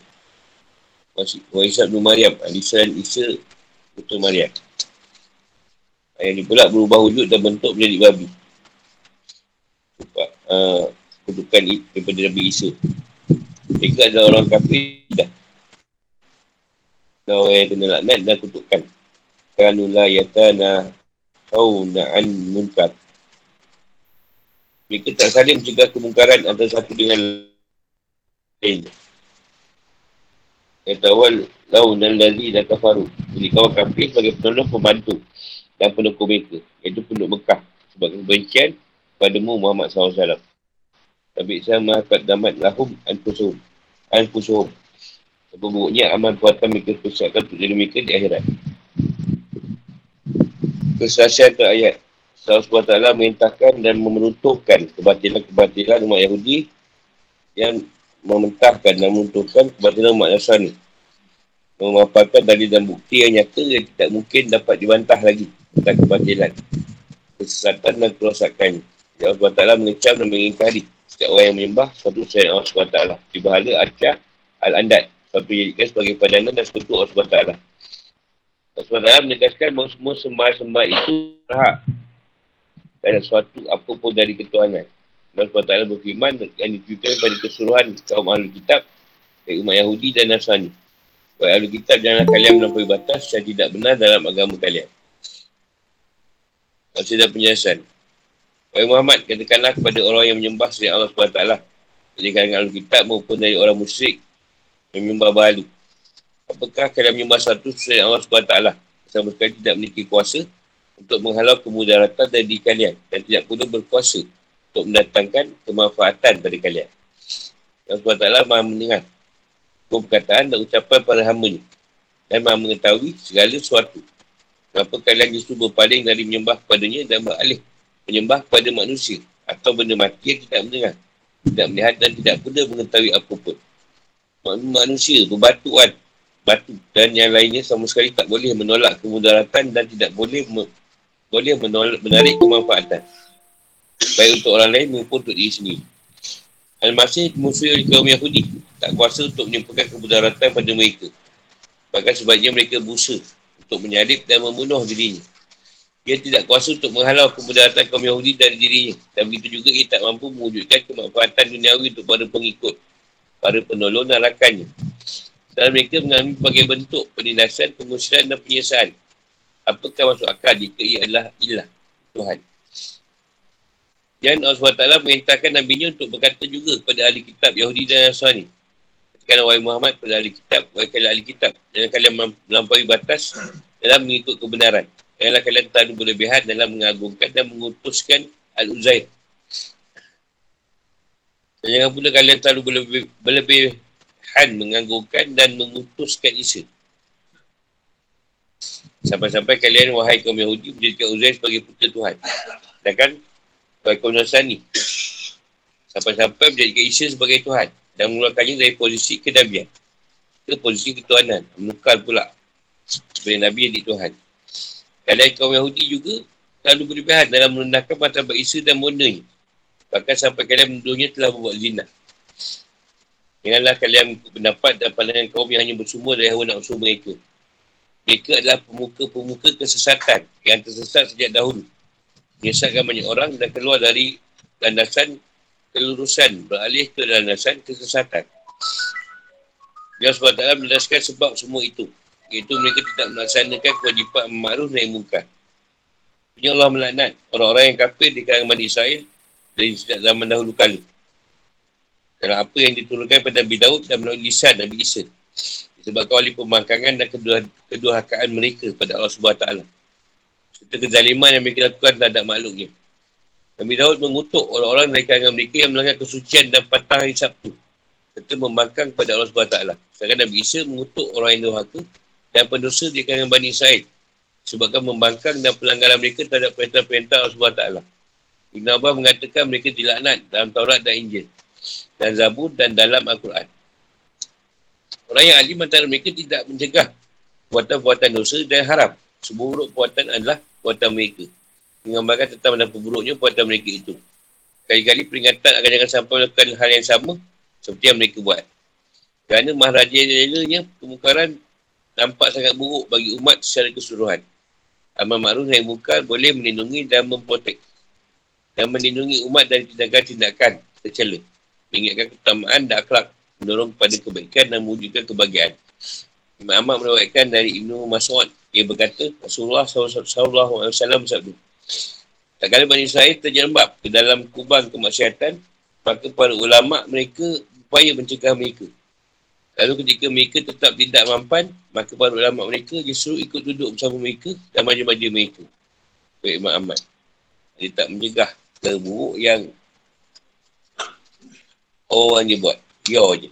Wa Isa bin Maryam Isa Putu Maryam Ayat ni pula berubah wujud dan bentuk menjadi babi. Sebab uh, Kutukan daripada Nabi Isa. Mereka adalah orang kafir dah. Orang yang kena laknat dan kutukan Kanulah yatana Kauna'an munkar. Mereka tak saling mencegah kemungkaran antara satu dengan lain. Yatawal launan lazi dan kafaru. Jadi kawan kafir sebagai penolong pembantu dan pendukung mereka. Iaitu penduduk Mekah. Sebab kebencian padamu Muhammad SAW. Tapi sama kat damat lahum anfusuhum. Anfusuhum. Buruknya amal kuatan mereka persatkan untuk diri mereka di akhirat. Kesaksian tu ayat. SWT merintahkan dan memeruntuhkan kebatilan-kebatilan umat Yahudi yang mementahkan dan menentukan kebatilan umat Nasrani. Memaparkan dalil dan bukti yang nyata yang tidak mungkin dapat dibantah lagi tentang kebatilan. Kesesatan dan kerosakan. Allah SWT mengecam dan mengingkari setiap orang yang menyembah satu selain Allah SWT. Di bahala Acah Al-Andad. Satu jadikan sebagai padanan dan sekutu Allah SWT. Allah SWT menegaskan bahawa semua sembah-sembah itu berhak. Dan sesuatu apapun dari ketuhanan. Allah SWT berfirman yang ditujukan pada keseluruhan kaum ahli kitab dari umat Yahudi dan Nasrani. Wahai ahli kitab, janganlah kalian melampaui batas yang tidak benar dalam agama kalian. Masih ada penjelasan. Wahai Muhammad, katakanlah kepada orang yang menyembah selain Allah SWT. Jadi kalangan ahli kitab maupun dari orang musyrik yang menyembah bahalu. Apakah kalian menyembah satu selain Allah SWT sama sekali tidak memiliki kuasa untuk menghalau kemudaratan dari kalian dan tidak pula berkuasa untuk mendatangkan kemanfaatan pada kalian. Allah SWT maha mendengar perkataan dan ucapan para hamba ni dan maha mengetahui segala sesuatu. Kenapa kalian justru berpaling dari menyembah kepadanya dan beralih menyembah kepada manusia atau benda mati yang tidak mendengar, tidak melihat dan tidak pula mengetahui apa pun. Manusia berbatuan, batu dan yang lainnya sama sekali tak boleh menolak kemudaratan dan tidak boleh me- boleh menolak, menarik kemanfaatan. Baik untuk orang lain maupun untuk diri sendiri. Al-Masih musuh kaum Yahudi tak kuasa untuk menyimpulkan kemudaratan pada mereka. Bahkan sebabnya mereka busa untuk menyalip dan membunuh dirinya. Ia tidak kuasa untuk menghalau kemudaratan kaum Yahudi dari dirinya. Dan begitu juga ia tak mampu mewujudkan kemanfaatan duniawi untuk para pengikut, para penolong dan rakannya. Dan mereka mengalami berbagai bentuk penindasan, pengusiran dan penyesaan. Apakah masuk akal jika ia adalah ilah Tuhan? Dan Allah SWT mengintarkan Nabi nya untuk berkata juga kepada ahli kitab Yahudi dan Nasrani katakan wahai Muhammad pada ahli kitab, wahai kalian ahli kitab, jangan kalian melampaui batas dalam mengikut kebenaran. Janganlah kalian terlalu berlebihan dalam mengagungkan dan mengutuskan Al-Uzair. Dan jangan pula kalian terlalu berlebih, berlebihan mengagungkan dan mengutuskan Isa. Sampai-sampai kalian, wahai kaum Yahudi, menjadikan Uzair sebagai putera Tuhan. Sedangkan, wahai kaum Nasrani, sampai-sampai menjadikan Isa sebagai Tuhan dan mengeluarkannya dari posisi kenabian ke posisi ketuhanan. Menukar pula sebagai Nabi yang di Tuhan. Kalian kaum Yahudi juga terlalu berlebihan dalam merendahkan martabat Isa dan bondanya. Bahkan sampai kalian menuduhnya telah membuat zina. Janganlah kalian pendapat dan pandangan kaum yang hanya bersumber dari hawa nafsu mereka. Mereka adalah pemuka-pemuka kesesatan yang tersesat sejak dahulu. Menyesatkan banyak orang dan keluar dari landasan kelurusan beralih ke landasan kesesatan. Dia SWT menjelaskan sebab semua itu. Iaitu mereka tidak melaksanakan kewajipan ma'ruf dan muka. Punya Allah melaknat orang-orang yang kafir di kalangan Bani Israel dari sejak zaman dahulu kali. Dalam apa yang diturunkan pada Nabi Daud dan melalui lisan Nabi Isa. Disebabkan oleh pembangkangan dan kedua, kedua hakaan mereka pada Allah SWT. Serta kezaliman yang mereka lakukan terhadap makhluknya. Nabi Daud mengutuk orang-orang dari kalangan mereka yang melanggar kesucian dan patah hari Sabtu. Serta membangkang kepada Allah SWT. Sedangkan Nabi Isa mengutuk orang yang durhaka dan pendosa di kalangan Bani Israel. Sebabkan membangkang dan pelanggaran mereka terhadap perintah-perintah Allah SWT. Ibn Abbas mengatakan mereka dilaknat dalam Taurat dan Injil. Dan Zabur dan dalam Al-Quran. Orang yang alim antara mereka tidak mencegah perbuatan-perbuatan dosa dan haram. Seburuk perbuatan adalah perbuatan mereka menggambarkan tentang betapa buruknya perbuatan mereka itu. Kali-kali peringatan agar jangan sampai melakukan hal yang sama seperti yang mereka buat. Kerana mahraja-rajanya pemukaran nampak sangat buruk bagi umat secara keseluruhan. Amal ma'ruf yang bukan boleh melindungi dan memprotek. Dan melindungi umat dari tindakan-tindakan tercela. Mengingatkan ketamaan dan akhlak. Mendorong kepada kebaikan dan mewujudkan kebahagiaan. Imam Ahmad merawatkan dari Ibnu Mas'ud. Ia berkata, Rasulullah SAW bersabda. Tak kala Bani Israel terjerembab ke dalam kubang kemaksiatan, maka para ulama mereka upaya mencegah mereka. Lalu ketika mereka tetap tidak mampan, maka para ulama mereka justru ikut duduk bersama mereka dan maju-maju mereka. Baik Imam Ahmad. Dia tak mencegah terburuk yang orang dia buat. Dia je.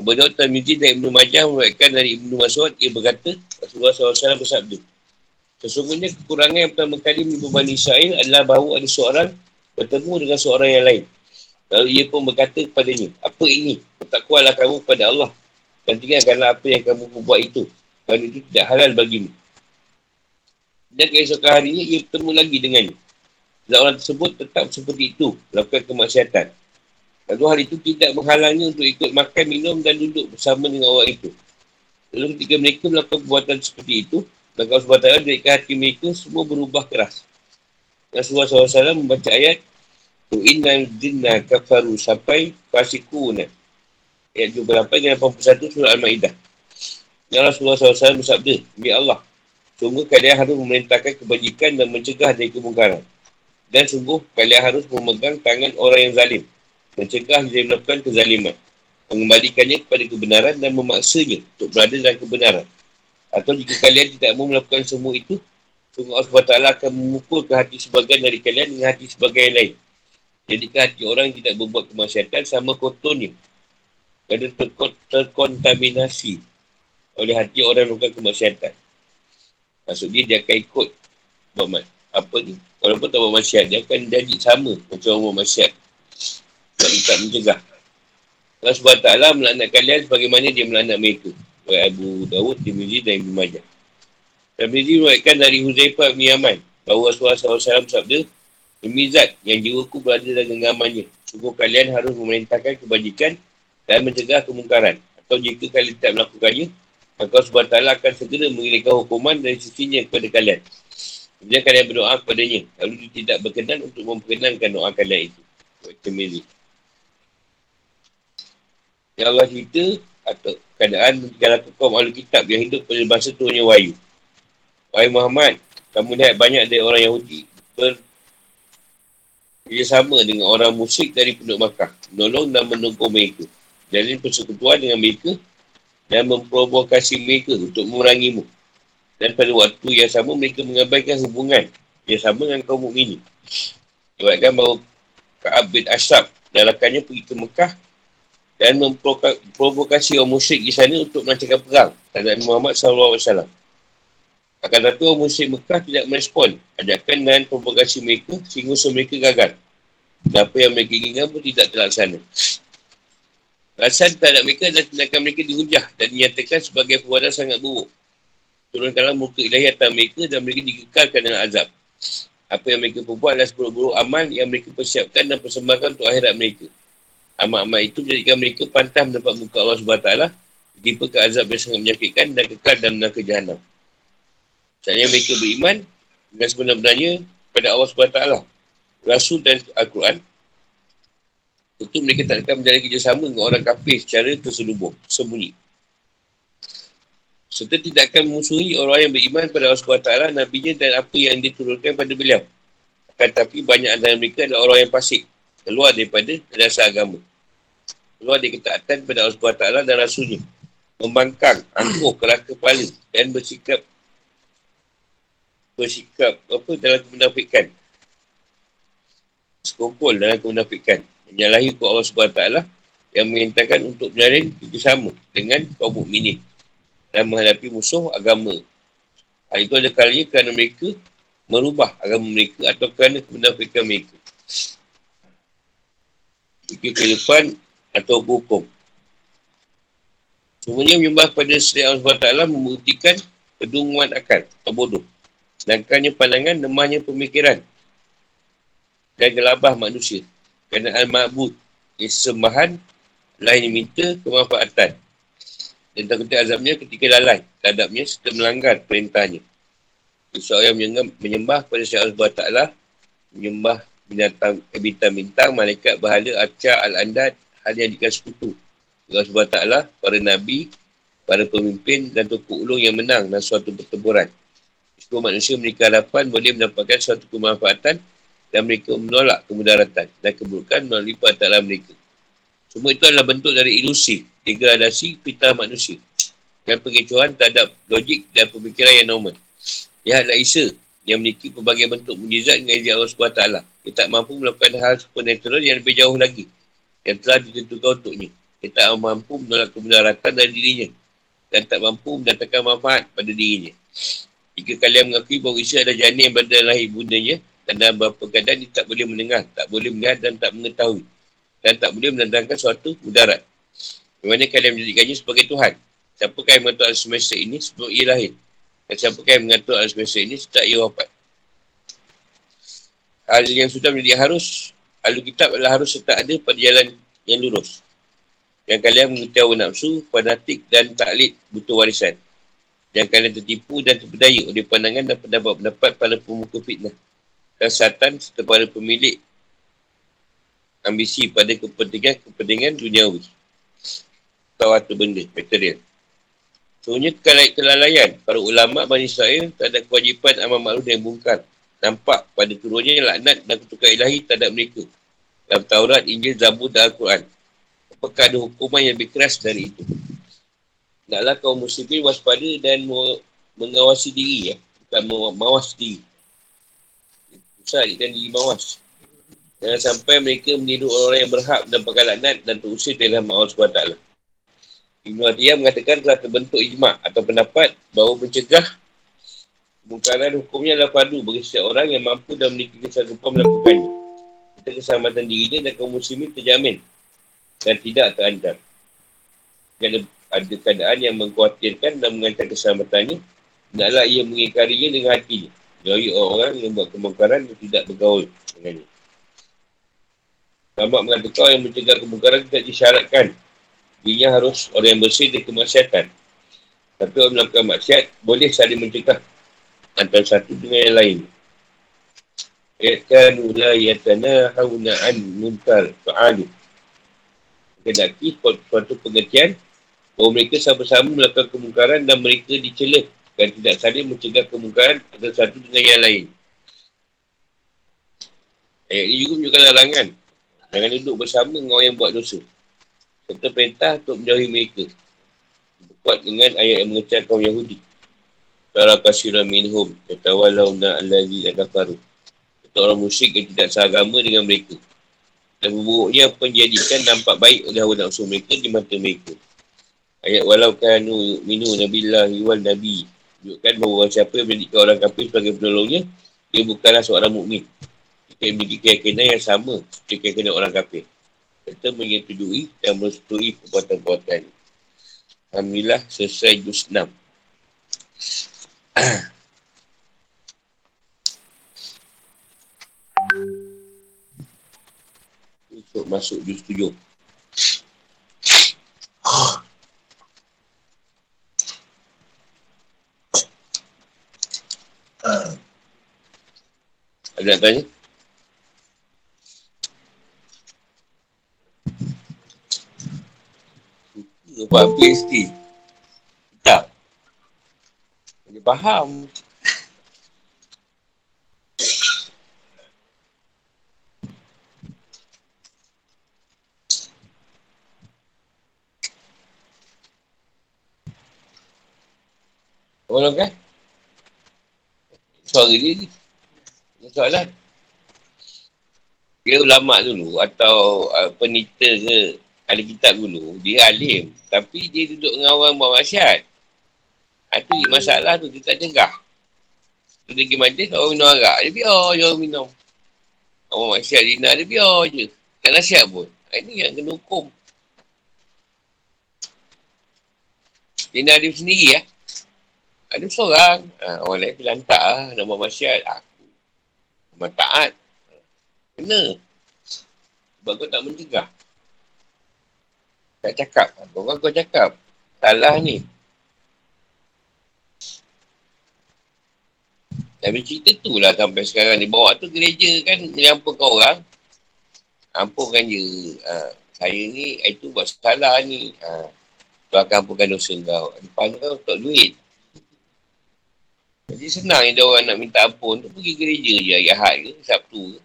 Abu Daud Tamidi dan Ibn Majah meruatkan dari Ibn Masud, ia berkata, Rasulullah SAW bersabda, Sesungguhnya kekurangan yang pertama kali menimpa Bani Israel adalah bahawa ada seorang bertemu dengan seorang yang lain. Lalu ia pun berkata kepadanya, apa ini? Bertakwalah kamu kepada Allah dan tinggalkanlah apa yang kamu buat itu. Kerana itu tidak halal bagimu. Dan keesokan harinya ia bertemu lagi dengannya. Dan orang tersebut tetap seperti itu, melakukan kemaksiatan. Lalu hari itu tidak menghalangi untuk ikut makan, minum dan duduk bersama dengan orang itu. Lalu ketika mereka melakukan perbuatan seperti itu, kalau SWT jadikan hati mereka semua berubah keras. Rasulullah SAW membaca ayat Tu'inna dinna kafaru sampai fasikuna. Ayat 28 dan 81 surah Al-Ma'idah. Dan Rasulullah SAW bersabda, Demi Allah, sungguh kalian harus memerintahkan kebajikan dan mencegah dari kemungkaran. Dan sungguh kalian harus memegang tangan orang yang zalim. Mencegah dari melakukan kezaliman. mengembalikannya kepada kebenaran dan memaksanya untuk berada dalam kebenaran. Atau jika kalian tidak mahu melakukan semua itu, Sungguh Allah SWT akan memukul ke hati sebagian dari kalian dengan hati sebagian lain. Jadi ke hati orang yang tidak berbuat kemaksiatan sama kotornya. Kerana terkontaminasi oleh hati orang yang bukan kemaksiatan. Maksudnya dia akan ikut buat apa ni. Walaupun tak buat maksiat, dia akan jadi sama macam orang buat maksiat. Tak mencegah. Allah SWT melaknat kalian sebagaimana dia melaknat mereka. Baik Abu Dawud, Tirmizi dan Ibn Majah. Dan meruatkan dari Huzaifah bin Yaman. Bahawa Rasulullah SAW sabda, Demi zat yang jiwaku berada dalam genggamannya. Sungguh kalian harus memerintahkan kebajikan dan mencegah kemungkaran. Atau jika kalian tidak melakukannya, maka SWT akan segera mengirimkan hukuman dari sisinya kepada kalian. Kemudian kalian berdoa kepadanya. Lalu dia tidak berkenan untuk memperkenankan doa kalian itu. Tirmizi. Yang Allah cerita atau keadaan dalam kaum ahli kitab yang hidup pada bahasa turunnya wahyu. Wahai Muhammad, kamu lihat banyak dari orang Yahudi ber sama dengan orang musyrik dari penduduk Makkah, menolong dan menunggu mereka. Jadi persekutuan dengan mereka dan memprovokasi mereka untuk memerangimu. Dan pada waktu yang sama mereka mengabaikan hubungan yang sama dengan kaum mukminin. Sebabkan bahawa Ka'ab bin Ashraf dan rakannya pergi ke Mekah dan memprovokasi orang musyrik di sana untuk melancarkan perang terhadap Muhammad SAW. Akan tetapi orang musyrik Mekah tidak merespon ajakan dan provokasi mereka sehingga usaha mereka gagal. Dan apa yang mereka inginkan pun tidak terlaksana. Rasan terhadap mereka adalah tindakan mereka dihujah dan dinyatakan sebagai perbuatan sangat buruk. Turunkanlah muka ilahi atas mereka dan mereka dikekalkan dalam azab. Apa yang mereka perbuat adalah seburuk-buruk amal yang mereka persiapkan dan persembahkan untuk akhirat mereka. Amal-amal itu menjadikan mereka pantah mendapat muka Allah SWT tiba ke azab yang sangat menyakitkan dan kekal dalam neraka jahanam. Sebenarnya mereka beriman dengan sebenar-benarnya pada Allah SWT. Rasul dan Al-Quran. Tentu mereka tak akan menjalani kerjasama dengan orang kafir secara terselubung, sembunyi. Serta tidak akan memusuhi orang yang beriman pada Allah SWT, Nabi-Nya dan apa yang diturunkan pada beliau. Tetapi banyak antara mereka adalah orang yang pasik, keluar daripada dasar agama. Keluar dari ketaatan pada Allah SWT dan Rasulnya. Membangkang, angkuh, keras kepala dan bersikap bersikap apa dalam kemunafikan. Sekongkol dalam kemunafikan. Menyalahi ku Allah SWT yang mengintahkan untuk menjalin sama dengan kaum mukminin dan menghadapi musuh agama. Hal itu ada kalinya kerana mereka merubah agama mereka atau kerana kemunafikan mereka. Fikir kehidupan atau hukum. Semuanya menyembah pada Seri Allah SWT membuktikan kedunguan akal atau bodoh. Sedangkannya pandangan lemahnya pemikiran dan gelabah manusia. Kerana al-ma'bud yang sembahan lain minta kemanfaatan. Dan takutnya azabnya ketika lalai terhadapnya serta melanggar perintahnya. Seorang yang menyembah kepada Syekh Allah menyembah binatang, eh, bintang-bintang, malaikat, berhala, acak, al-andad, hal yang dikasih sekutu. Allah SWT, para Nabi, para pemimpin dan tokoh ulung yang menang dalam suatu pertempuran semua manusia memiliki harapan boleh mendapatkan suatu kemanfaatan dan mereka menolak kemudaratan dan keburukan melalui perantara mereka. Semua itu adalah bentuk dari ilusi, degradasi fitrah manusia dan pengecohan terhadap logik dan pemikiran yang normal. Lihatlah Isa yang memiliki pelbagai bentuk mujizat dengan izin Allah SWT. Dia tak mampu melakukan hal supernatural yang lebih jauh lagi yang telah ditentukan untuknya. Dia tak mampu menolak kemudaratan dari dirinya dan tak mampu mendatangkan manfaat pada dirinya. Jika kalian mengakui bahawa Isa adalah janin yang berada dalam ibundanya dan dalam beberapa keadaan dia tak boleh mendengar, tak boleh melihat dan tak mengetahui dan tak boleh mendatangkan suatu mudarat. Bagaimana kalian menjadikannya sebagai Tuhan? Siapakah yang mengatur alam semesta ini sebelum ia lahir? Dan siapakah yang mengatur alam semesta ini setelah ia wafat? Hal yang sudah menjadi harus, ahli kitab adalah harus tetap ada pada jalan yang lurus. Yang kalian mengetahui nafsu, fanatik dan taklid butuh warisan. Jangan kalian tertipu dan terpedaya oleh pandangan dan pendapat-pendapat para pemuka fitnah. Dan syaitan serta para pemilik ambisi pada kepentingan-kepentingan duniawi. Atau harta benda, material. Sebenarnya kelalaian para ulama' Bani Israel terhadap kewajipan amal maklum dan bungkar. Nampak pada turunnya laknat dan kutukan ilahi terhadap mereka. Dalam Taurat, Injil, Zabur dan Al-Quran. apakah ada hukuman yang lebih keras dari itu. Naklah kaum muslimin waspada dan mengawasi diri ya. Bukan mawas diri. Pusat dan diri mawas. Jangan sampai mereka meniru orang yang berhak dan laknat dan terusir dalam Allah SWT. Ibn Adiyah mengatakan telah terbentuk ijma' atau pendapat bahawa mencegah kemungkaran hukumnya adalah padu bagi setiap orang yang mampu dan memiliki kesan rupa melakukannya. Kita keselamatan dirinya dan kaum muslimin terjamin dan tidak terancam. Jika ada keadaan yang mengkhawatirkan dan mengancam keselamatannya, hendaklah ia mengingkarinya dengan hatinya. Dari orang-orang yang buat kemungkaran dan tidak bergaul dengannya. Selamat mengatakan yang mencegah kemungkaran tidak disyaratkan. Dia harus orang yang bersih dari kemaksiatan. Tapi orang melakukan maksiat boleh saling mencegah antara satu dengan yang lain. Yakanu la yatana hauna'an muntar fa'alu. Kedaki suatu pengertian bahawa mereka sama-sama melakukan kemungkaran dan mereka dicela dan tidak saling mencegah kemungkaran antara satu dengan yang lain. Ayat ini juga menunjukkan larangan. Jangan duduk bersama dengan orang yang buat dosa. Serta perintah untuk menjauhi mereka. Buat dengan ayat yang mengecam kaum Yahudi. Tara kasirah minhum. Katawalau na'alazi adafaru. Kata orang musyrik yang tidak seagama dengan mereka. Dan buruknya dijadikan nampak baik oleh hawa nafsu mereka di mata mereka. Ayat walau kanu minu nabillahi wal nabi tunjukkan bahawa siapa yang menjadikan orang kafir sebagai penolongnya, dia bukanlah seorang mukmin. Kita memiliki keyakinan yang sama seperti keyakinan orang kafir. Kita menyetujui dan merestui perbuatan-perbuatan. Alhamdulillah, selesai juz 6. Untuk masuk juz 7. Ada nak tanya? Buat PhD. Tak. Dia faham. Tolong kan? Suara dia ni. Soalan. Dia ulama dulu atau uh, penita ke ahli kitab dulu, dia alim. Tapi dia duduk dengan orang buat masyarakat. Itu masalah tu, dia tak cegah. Dia pergi majlis, orang minum arak. Dia biar je orang minum. Orang masyarakat dia dia biar je. Tak nasihat pun. Ha, ini yang kena hukum. Dia ada sendiri ya. Ada seorang, ha, orang lain terlantak lah, nak buat masyarakat. Aku. Memang taat. Kena. Sebab kau tak mencegah. Tak cakap. Orang kau cakap. Salah ni. Tapi cerita tu lah sampai sekarang ni. Bawa tu gereja kan menyampunkan orang. Ampunkan je. Ha, saya ni, itu buat salah ni. Ha, tu akan ampunkan dosa kau. Depan kau untuk duit. Jadi senang dia orang nak minta ampun tu pergi gereja je hari Ahad ke, Sabtu ke.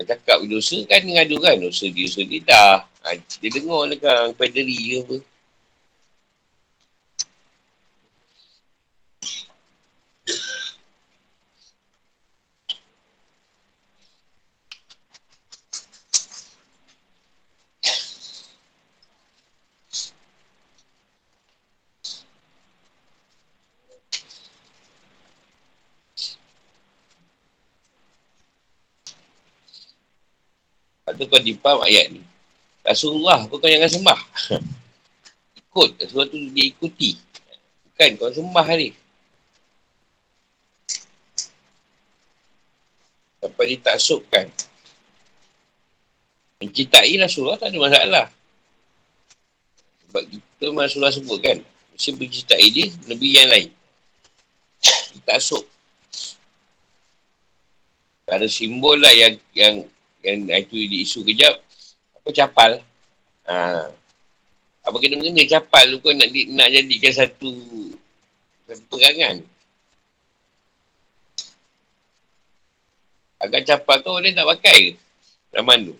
Cakap dosa kan ngadu kan, dosa dia, dosa dia dah. Ha, dia dengar lah kan, pederi ke apa. Atau kau dipam ayat ni. Rasulullah kau jangan sembah. Ikut. Rasulullah tu dia ikuti. Bukan kau sembah ni. Sampai ditaksubkan. Mencintai Rasulullah tak ada masalah. Sebab kita Rasulullah sebut kan. Mesti mencintai dia, Nabi yang lain. Ditaksub. Ada simbol lah yang, yang yang itu isu kejap apa capal ha. apa kena mengena capal tu kau nak, nak jadikan satu satu perangan agar capal tu orang tak pakai ke zaman tu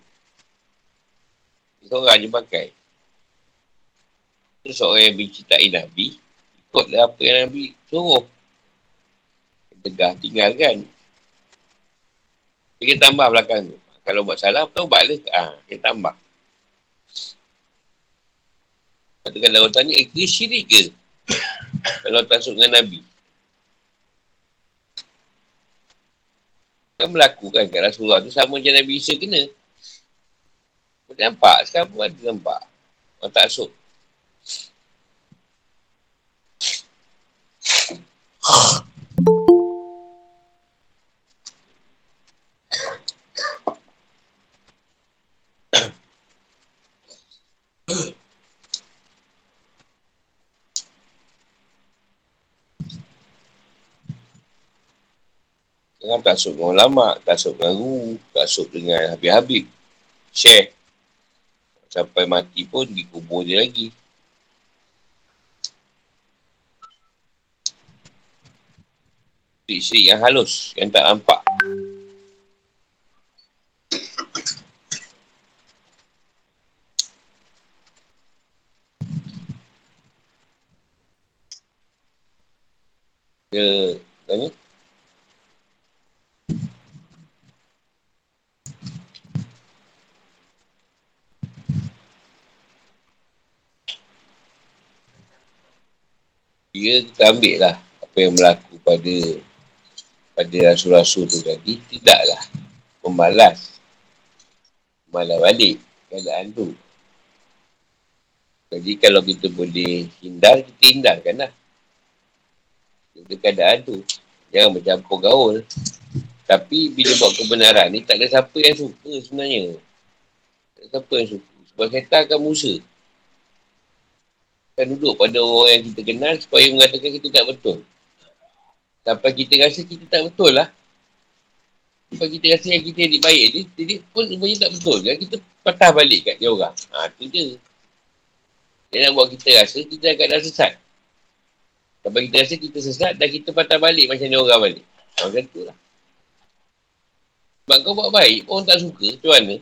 Seorang je pakai. Terus seorang yang mencintai Nabi, ikutlah apa yang Nabi suruh. Tegah tinggalkan. Kita tambah belakang tu. Kalau buat salah, taubat lah. Ha, kita tambah. Katakan kalau tanya, eh, dia syirik ke? kalau tak dengan Nabi. Kan berlaku kan kat Rasulullah tu sama macam Nabi Isa kena. Nampak? Sekarang pun ada nampak. Orang tak asuk. Jangan tasuk dengan ulama, tasuk dengan guru, tasuk dengan habib-habib. Share. Sampai mati pun dikubur dia lagi. Syirik yang halus, yang tak nampak. Dia tanya, dia kita ambil lah apa yang berlaku pada pada rasul-rasul tu tadi. Tidaklah membalas membalas balik. Keadaan tu. Jadi kalau kita boleh hindar kita hindarkan lah. Pada keadaan tu. Jangan bercampur gaul. Tapi bila buat kebenaran ni tak ada siapa yang suka sebenarnya. Tak ada siapa yang suka. Sebab kita akan musuh akan duduk pada orang yang kita kenal supaya mengatakan kita tak betul. Sampai kita rasa kita tak betul lah. Sampai kita rasa yang kita adik baik ni, jadi pun sebenarnya tak betul. Kan? Kita patah balik kat dia orang. Ha, tu je. Dia nak buat kita rasa kita akan dah sesat. Sampai kita rasa kita sesat dan kita patah balik macam dia orang balik. Ha, macam tu lah. Sebab kau buat baik, orang tak suka, macam mana?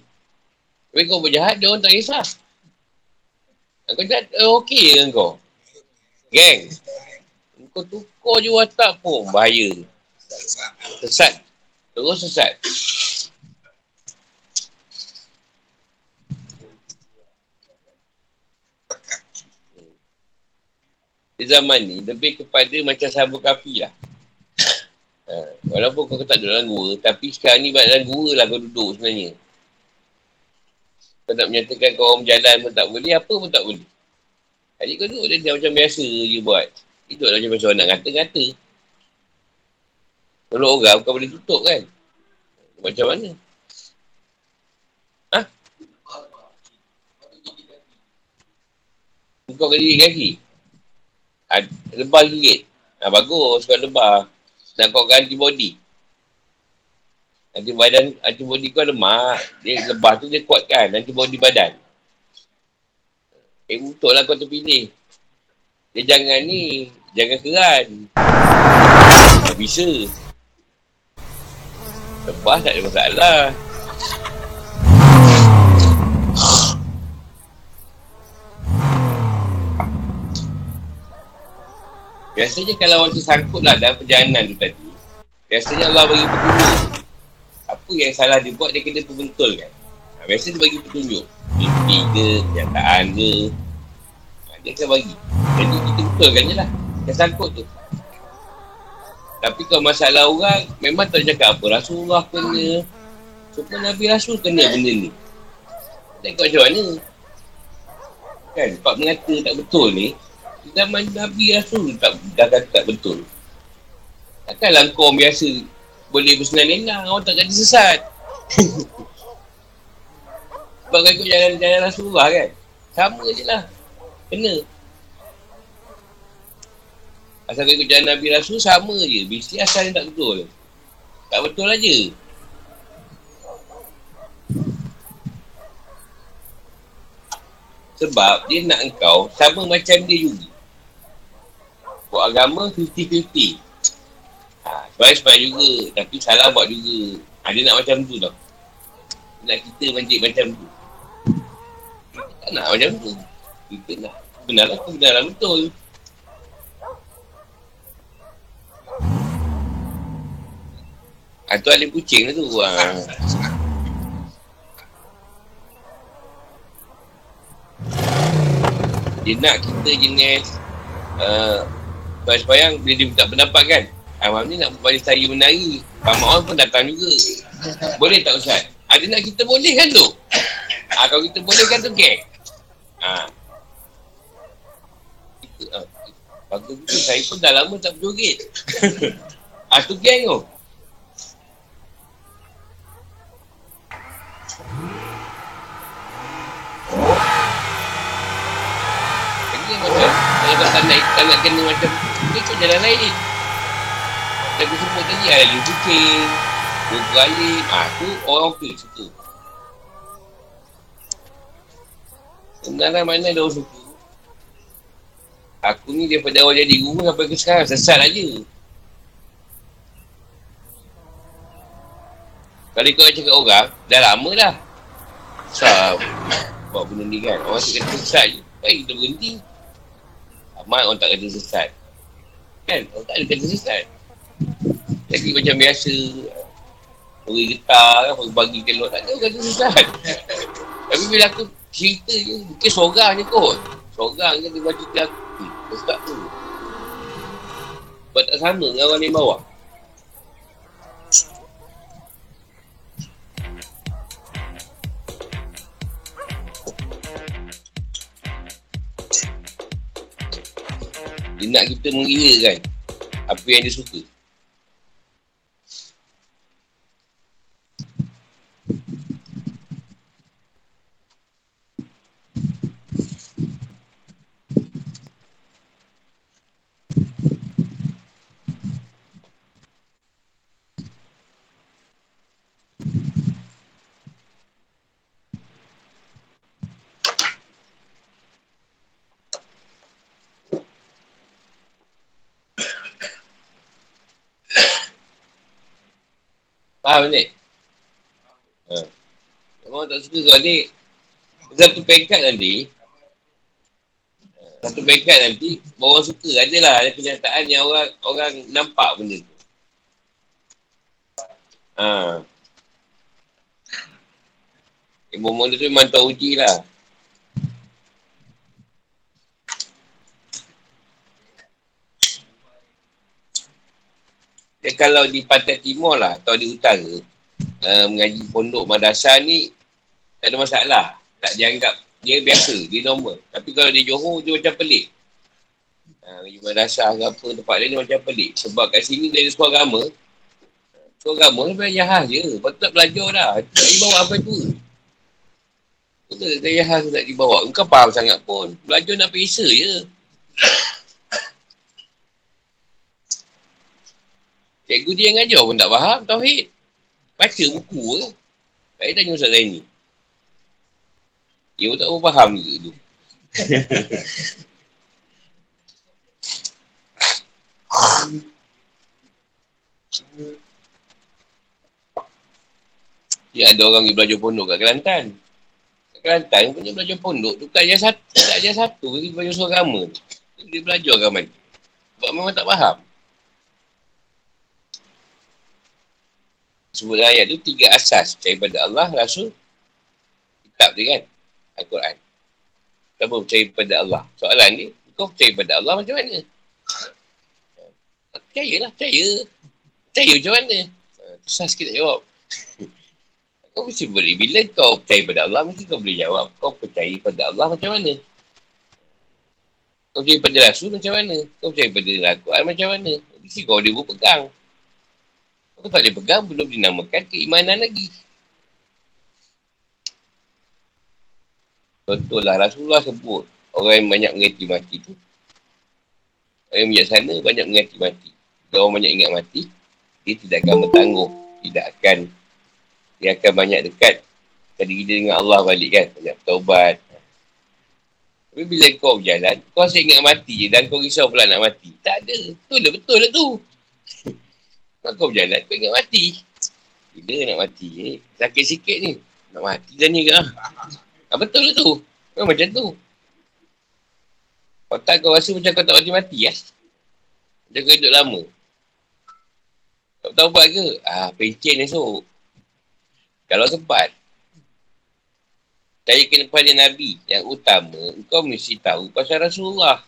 Tapi kau buat jahat, dia orang tak kisah. Kau tak uh, okey dengan kau. Geng. Kau tukar je watak pun bahaya. Sesat. Terus sesat. Di zaman ni, lebih kepada macam sabuk kapi lah. Ha, walaupun kau tak duduk dalam gua, tapi sekarang ni dalam gua lah kau duduk sebenarnya. Kau nak menyatakan kau orang berjalan pun tak boleh, apa pun tak boleh. Jadi kau duduk dia macam biasa je buat. Itu adalah macam orang nak ngata-ngata. Kalau orang bukan boleh tutup kan? Macam mana? Ha? Kau kali kaki? Lebar sikit. Ha, bagus kau lebar. Nak kau ganti body. Nanti badan, antibody kau lemah. Dia lebah tu dia kuatkan antibody badan. Eh, betul lah kau terpilih. Dia jangan ni, jangan keran. Tak bisa. Lepas tak ada masalah. Biasanya kalau orang tersangkut lah dalam perjalanan tu tadi. Biasanya Allah bagi petunjuk apa yang salah dia buat, dia kena perbentulkan. Ha, biasa dia bagi petunjuk. Mimpi ke, kenyataan ke. Ha, dia akan bagi. Jadi kita betulkan je lah. Yang sangkut tu. Tapi kalau masalah orang, memang tak cakap apa. Rasulullah kena. Semua Nabi Rasul kena benda ni. Tengok macam mana. Kan, sebab mengata tak betul ni, zaman Nabi Rasul tak, dah kata tak betul. Takkanlah kau biasa boleh bersenang-lenang orang tak jadi sesat. Sebab kau ikut jalan-jalan Rasulullah kan? Sama je lah. Kena. Asal kau ikut jalan Nabi Rasul sama je. Mesti asal yang tak betul. Tak betul aja. Sebab dia nak engkau sama macam dia juga. Buat agama 50-50 Baik sebab juga Tapi salah buat juga ha, Dia nak macam tu tau Nak kita manjik macam tu Tak nak macam tu. Kita nak. Benar lah, benar betul. Ah, tu alim kucing lah tu. Ah. Dia nak kita jenis uh, Bayang-bayang bila dia minta pendapat kan Abang ni nak balik saya menari Pak pun datang juga Boleh tak Ustaz? Ada nak kita boleh kan tu? Ha, kalau kita boleh kan tu geng ha. Kita, ha. Bagus tu saya pun dah lama tak berjoget Ha tu geng tu Jadi macam Kalau tak nak, tak nak kena macam Ni kau jalan lain Lagu sebut tadi ada lagu kucing Dua kali Ah tu orang okey suka Sebenarnya mana ada orang suka Aku ni daripada awal jadi guru sampai ke sekarang sesat aja. Kalau kau cakap orang, dah lama dah. Sab buat benda ni kan. Orang cakap sesat je. Baik kita berhenti. Amat orang tak kata sesat. Kan? Orang tak ada kata sesat. Jadi macam biasa. Beri getar kan, bagi keluar. Tak ada orang sesat. Tapi bila aku cerita je, mungkin seorang je kot. Seorang je dia baca cerita aku. Ustaz tu. Sebab tak sama dengan orang di bawah. Dia nak kita mengira kan apa yang dia suka. Faham ni? Ha. Memang tak suka kau ni. Satu pekat nanti. Satu pekat nanti. Orang suka. Adalah ada kenyataan yang orang orang nampak benda tu. Ha. Ibu muda tu memang tahu uji lah. Ya, kalau di pantai timur lah atau di utara uh, mengaji pondok madrasah ni tak ada masalah. Tak dianggap dia biasa, dia normal. Tapi kalau di Johor dia macam pelik. Uh, mengaji madrasah ke apa tempat lain dia macam pelik. Sebab kat sini dari sekolah agama sekolah agama ni belajar jahaz je. Lepas tak belajar dah. Tak dibawa apa tu. Betul tak jahaz tak dibawa. Kau faham sangat pun. Belajar nak perisa je. Cikgu dia yang ngajar pun tak faham Tauhid. Baca buku ke. Saya tanya Ustaz Zaini. Dia pun tak faham juga tu. Ya ada orang yang belajar pondok kat Kelantan. Kat Kelantan punya belajar pondok tu tak ajar satu. Tak ajar satu. Dia belajar suara agama. Dia belajar agama. Sebab memang tak faham. Sebut ayat tu tiga asas daripada Allah, Rasul, kitab dia kan, Al-Quran. Kau percaya pada Allah. Soalan ni, kau percaya pada Allah macam mana? Percayalah, percaya. Percaya macam mana? Susah sikit nak jawab. kau mesti boleh. Bila kau percaya pada Allah, mesti kau boleh jawab. Kau percaya pada Allah macam mana? Kau percaya pada Rasul macam mana? Kau percaya pada Al-Quran macam mana? Mesti kau boleh berpegang. Tak boleh pegang, belum dinamakan keimanan lagi. Contohlah Rasulullah sebut orang yang banyak mengerti mati tu. Orang yang bijaksana banyak mengerti mati. Kalau orang banyak ingat mati, dia tidak akan bertangguh. Tidak akan, dia akan banyak dekat tadi dia dengan Allah balik kan. Banyak taubat. Tapi bila kau berjalan, kau asyik ingat mati je dan kau risau pula nak mati. Tak ada. Betul lah, betul lah tu. Kalau kau berjalan, kau ingat mati. Bila nak mati eh? Sakit sikit ni. Nak mati dah ni ke? Ah, betul lah tu. Kan macam tu. Otak kau rasa macam kau tak mati-mati ya? Macam kau hidup lama. Tak tahu buat ke? Ah, pencen esok. Kalau sempat. Saya kena pada Nabi yang utama, kau mesti tahu pasal Rasulullah.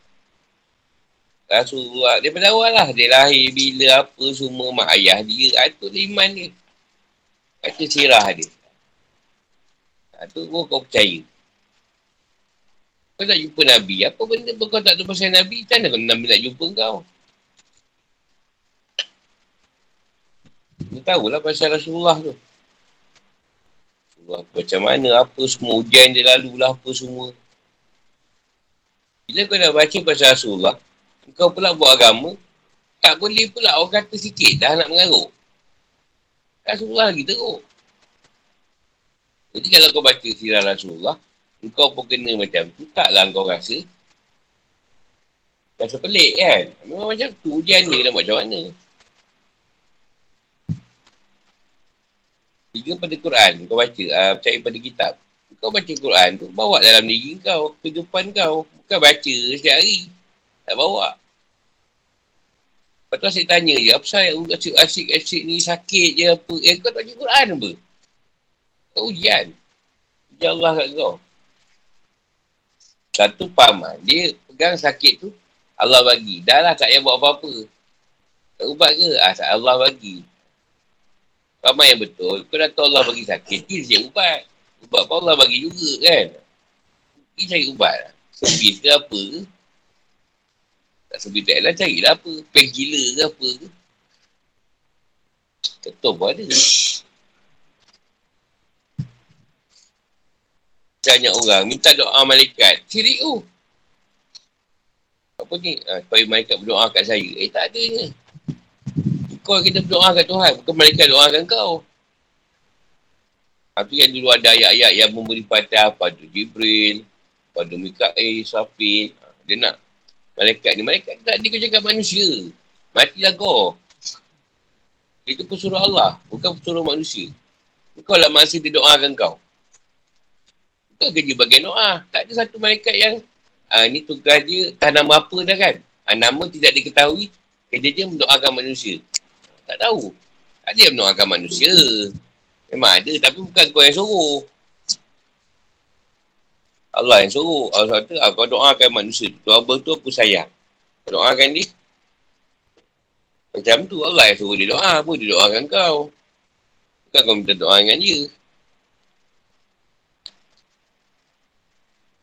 Rasulullah, daripada awal lah. Dia lahir bila apa semua mak ayah dia. Itu iman dia. Itu sirah dia. Itu ah, kau percaya. Kau tak jumpa Nabi. Apa benda pun kau tak tahu pasal Nabi. Macam mana Nabi nak jumpa kau? Kau tahulah pasal Rasulullah tu. Rasulullah macam mana, apa semua ujian dia lalu lah, apa semua. Bila kau dah baca pasal Rasulullah, kau pula buat agama, tak boleh pula orang kata sikit dah nak mengaruk. Rasulullah lagi teruk. Jadi kalau kau baca sirah Rasulullah, kau pun kena macam tu, taklah kau rasa. Rasa pelik kan? Memang macam tu, ujian ni nak macam mana. Tiga pada Quran, kau baca, uh, percaya pada kitab. Kau baca Quran tu, bawa dalam diri kau, kehidupan kau. Bukan baca setiap hari. Tak bawa. Lepas tu asyik tanya je, apa saya asyik-asyik ni sakit je apa. Eh, kau tak baca Quran apa? Kau ujian. Ujian Allah kat kau. Satu paman, dia pegang sakit tu, Allah bagi. Dah lah tak payah buat apa-apa. Tak ubat ke? Ah, Allah bagi. Paman yang betul, kau dah tahu Allah bagi sakit, dia siap ubat. Ubat pun Allah bagi juga kan? Dia cari ubat lah. Ke apa ke? Tak sebit tak lah, carilah apa. Pen gila ke apa ke? Ketua pun ada. banyak orang minta doa malaikat. Sirik tu. Apa ni? Ha, supaya malaikat berdoa kat saya. Eh tak ada ni. Kau kita berdoa kat Tuhan. Bukan malaikat doakan kau. Itu yang dulu ada ayat-ayat yang memberi patah pada Jibril, pada Mikael, Safin. Ha, dia nak malaikat ni. Malaikat tak dia kau cakap manusia. Matilah kau. Itu pesuruh Allah. Bukan pesuruh manusia. Kau lah masih dia doakan kau. Bukan kerja bagian doa. Tak ada satu malaikat yang uh, ni tugas dia tak nama apa dah kan. Uh, nama tidak diketahui. Kerja dia mendoakan manusia. Tak tahu. Tak ada yang mendoakan manusia. Memang ada tapi bukan kau yang suruh. Allah yang suruh. Allah kata ah, kau doakan manusia. Apa tu aku sayang. Kau doakan dia. Macam tu Allah yang suruh dia doa. Apa dia doakan kau. Bukan kau minta doa dengan dia.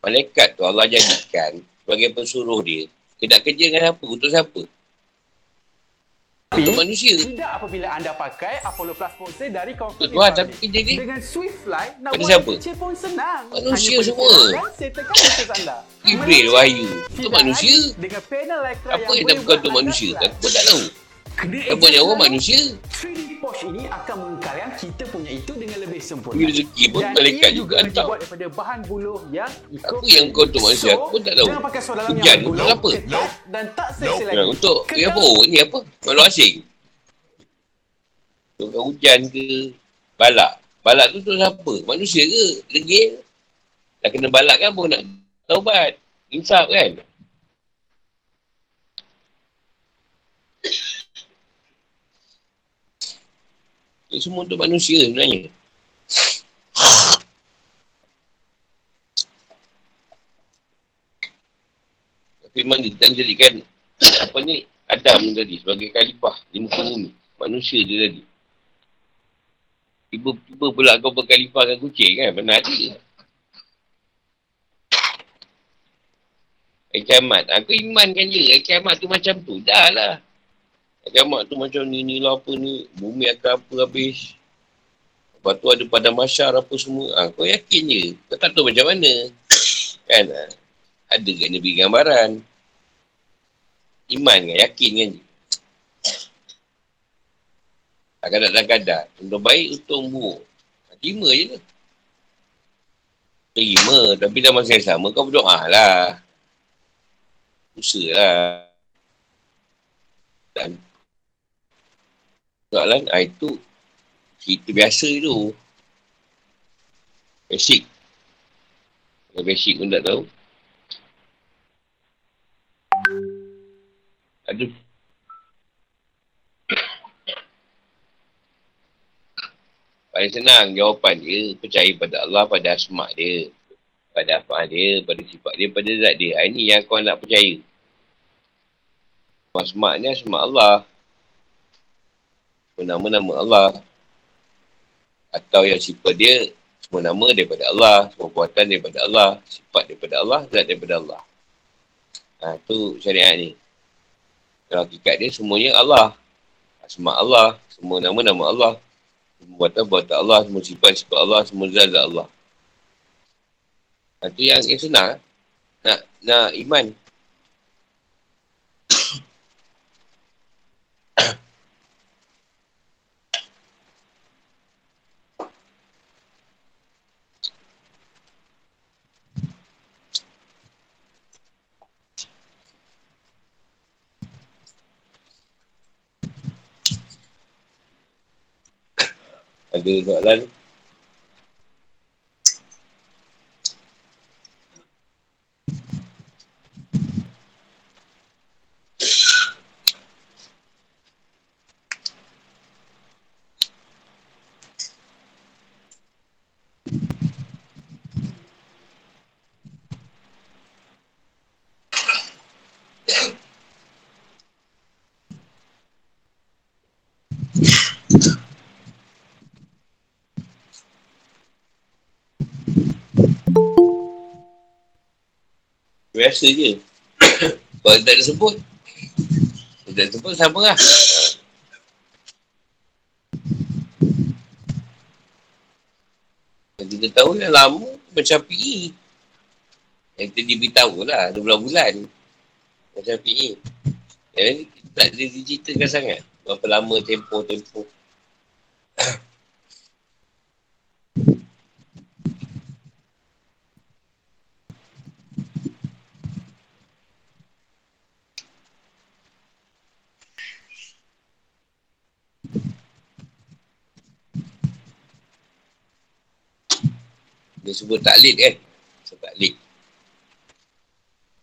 malaikat tu Allah jadikan sebagai pesuruh dia. Nak kerja dengan siapa? Untuk siapa? Untuk manusia. Tidak apabila anda pakai Apollo Plus Sponsor dari Comfort Tuhan, tapi kerja dia. Dengan Swift Fly, nak buat siapa? pun senang. Manusia Hanya semua. Ibril Wahyu. Untuk manusia. Dengan panel Apa yang tak bukan untuk manusia? Aku pun tak tahu. Apa nyawa manusia? 3D Porsche ini akan mengkarang kita punya itu dengan lebih sempurna. Ini rezeki pun malaikat juga hantar. dibuat daripada bahan buluh yang Apa yang kau untuk manusia? Aku pun tak tahu. Jangan pakai soal dalam Hujan untuk apa? Dan tak selesa lagi. Untuk Kekal. apa? Ini apa? Malu asing. Untuk hujan ke balak. Balak tu untuk siapa? Manusia ke? Legil? Dah kena balak kan pun nak taubat. Insaf kan? Itu semua untuk manusia sebenarnya. Memang dia tak menjadikan apa ni Adam tadi sebagai khalifah di muka bumi. Manusia dia tadi. Tiba-tiba pula kau berkhalifah dengan kucing kan? Pernah ada. Kiamat. Aku imankan je. Kiamat tu macam tu. Dah lah. Kiamat tu macam ni, ni lah apa ni. Bumi akan apa habis. Lepas tu ada pada masyar apa semua. Ha, kau yakin je. Kau tak tahu macam mana. Kan? Ha? Ada kan dia beri gambaran. Iman kan? Yakin kan je. Kadang-kadang Untuk baik, untuk buruk. Ha, terima je lah. Terima. Tapi dalam masa yang sama kau berdoa lah. Usaha lah. Dan Soalan ah, itu cerita biasa tu. Basic. Basic pun tak tahu. Aduh. Paling senang jawapan dia. Percaya pada Allah, pada asma dia. Pada apa dia, pada sifat dia, pada zat dia. Ini yang kau nak percaya. Asma ni asma Allah. Nama-nama Allah. Atau yang sifat dia, semua nama daripada Allah. Semua kuatan daripada Allah. Sifat daripada Allah, zat daripada Allah. Ha, tu syariat ni. Kalau hakikat dia semuanya Allah. Asma Allah. Semua nama-nama Allah. Semua buatan-buatan Allah. Semua sifat-sifat Allah. Semua zat-zat Allah. Itu yang, yang senang. Nak, nak iman. Ada soalan? Biasa je. Kalau tak ada sebut. Kalau tak ada sebut, sama lah. Yang kita tahu yang lama macam PE. Yang kita diberitahu lah, 12 bulan. Macam PE. Yang ni tak ada digitalkan sangat. Berapa lama tempoh-tempoh. Dia sebut taklid kan. Sebut taklid.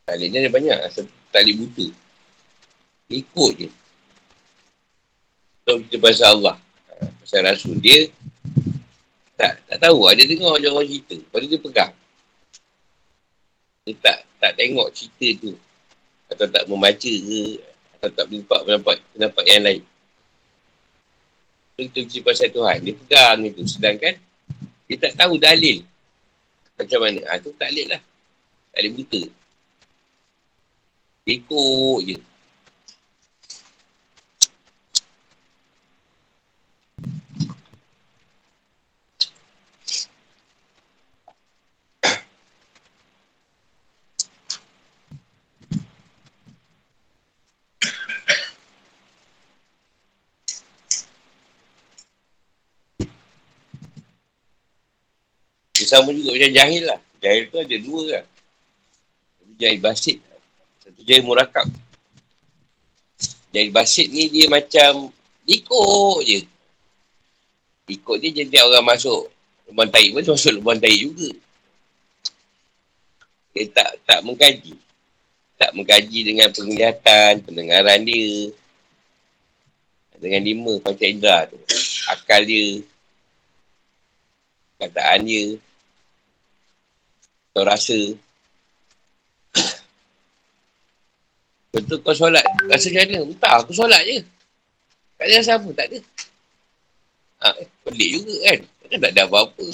Taklid ni ada banyak. Taklid buta. Dia ikut je. Kalau kita pasal Allah. Ha, pasal Rasul. Dia tak tak tahu. Ada dengar orang-orang cerita. Lepas dia pegang. Dia tak tak tengok cerita tu. Atau tak membaca ke. Atau tak berlipat pendapat, pendapat yang lain. Itu cerita pasal Tuhan. Dia pegang itu. Sedangkan dia tak tahu dalil. Macam mana? Ha, tu taklid lah. Taklid buta. Ikut je. Dia sama juga macam jahil lah. Jahil tu ada dua kan. Jahil basit. Satu jahil murakab. Jahil basit ni dia macam ikut je. Ikut dia jadi orang masuk lubang taik pun masuk lubang taik juga. Dia tak tak mengkaji. Tak mengkaji dengan penglihatan, pendengaran dia. Dengan lima macam indera tu. Akal dia. Kataan dia. Kau rasa. Betul kau solat. Rasa macam mana? Entah aku solat je. Tak ada rasa apa Tak ada. Ha, Pelik juga kan? Kan tak ada apa-apa.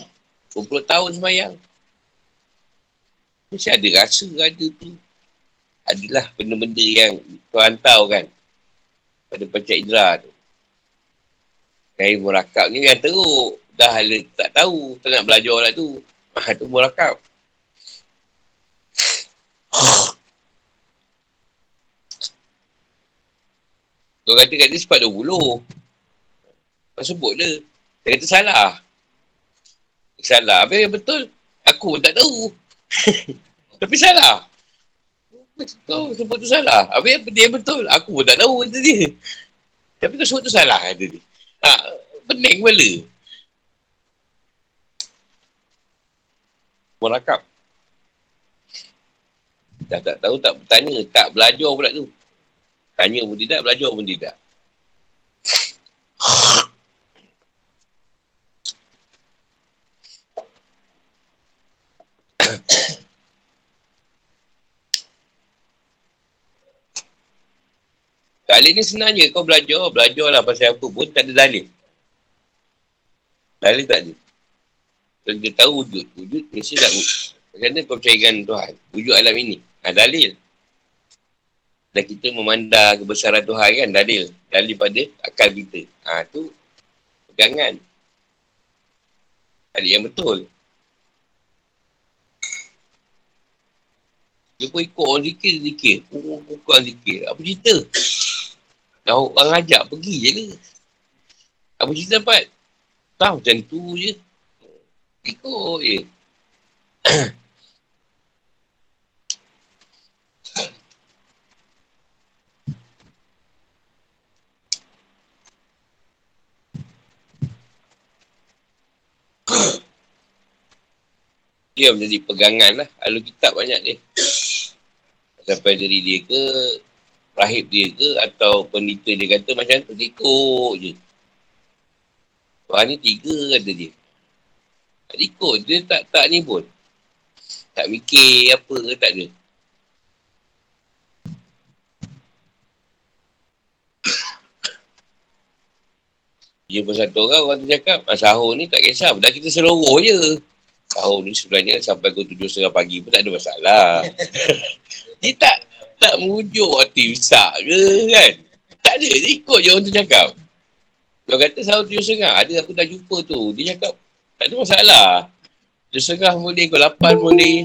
20 tahun semayang. Mesti ada rasa ada tu. Adalah benda-benda yang Kau hantar kan? Pada pencak indera tu. Kain murakab ni yang teruk. Dah tak tahu Tak nak belajar lah tu. Ha tu murakab Kau kata kat dia sebab 20. Kau sebut dia. Dia kata salah. Salah. Yang betul? Aku pun tak tahu. Tapi salah. Kau sebut tu salah. Yang dia betul? Aku pun tak tahu kata dia. Tapi kau sebut tu salah kata dia. Ha, pening kepala. Merakap. Dah tak tahu, tak bertanya. Tak belajar pula tu. Tanya pun tidak, belajar pun tidak. Dalil ni senang je. Kau belajar, belajar lah pasal apa pun. Tak ada dalil. Dalil tak ada. Kalau dia tahu wujud. Wujud mesti tak wujud. Macam mana kau percayakan Tuhan? Wujud alam ini. Ha, dalil. Dan kita memandang kebesaran Tuhan kan. Dalil. Dalil pada akal kita. Ha, tu pegangan. Dalil yang betul. Dia pun ikut orang zikir, zikir. Oh, orang zikir. Apa cerita? Dah orang ajak pergi je ke? Apa cerita dapat? Tahu macam tu je. Ikut je. dia menjadi pegangan lah. Lalu kitab banyak dia. Sampai dari dia ke rahib dia ke atau peneliti dia kata macam tu ikut je. Tuhan ni tiga kata dia. Tak ikut. Dia tak, tak ni pun. Tak mikir apa ke tak ada. Dia pun satu orang, orang tu cakap, ah, sahur ni tak kisah. Dah kita seluruh je. Sahur ni sebenarnya sampai ke tujuh setengah pagi pun tak ada masalah. dia tak tak merujuk waktu imsak ke kan? Tak ada, dia ikut je orang tu cakap. Dia kata sahur tujuh setengah, ada aku dah jumpa tu. Dia cakap, tak ada masalah. Tujuh setengah boleh, kau lapan boleh.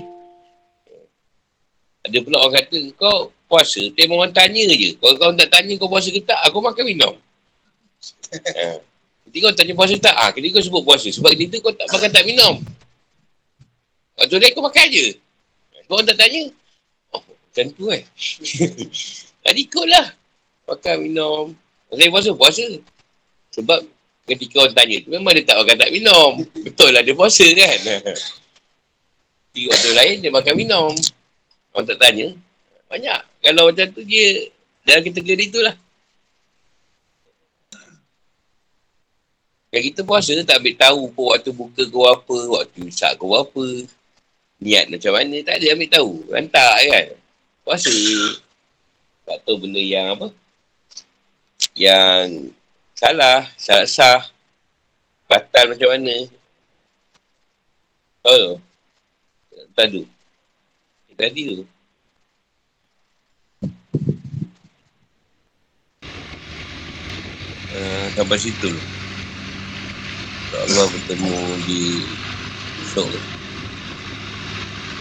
Ada pula orang kata, kau puasa, tengok orang tanya je. Kalau kau tak tanya kau puasa ke tak, aku makan minum. ha. Jadi kau tanya puasa tak? Ah, ha, kau sebut puasa. Sebab ketika kau tak makan tak minum. Waktu dia kau makan je. Kau orang tak tanya, macam tu kan. Tadi ikut lah. Makan, minum. Saya puasa, puasa. Sebab ketika orang tanya tu, memang dia tak makan, tak minum. Betul lah, dia puasa kan. Tiga waktu lain, dia makan, minum. Orang tak tanya. Banyak. Kalau macam tu, dia dalam kategori tu lah. Yang kita puasa, tak ambil tahu pun waktu buka kau apa, waktu isak kau apa. Niat macam mana, tak ada ambil tahu. Rantak kan. Puasa Tak tahu benda yang apa. Yang Salah Salah sah Batal macam mana. Tahu Tadi Tadi tu. Uh, sampai situ. Allah bertemu di esok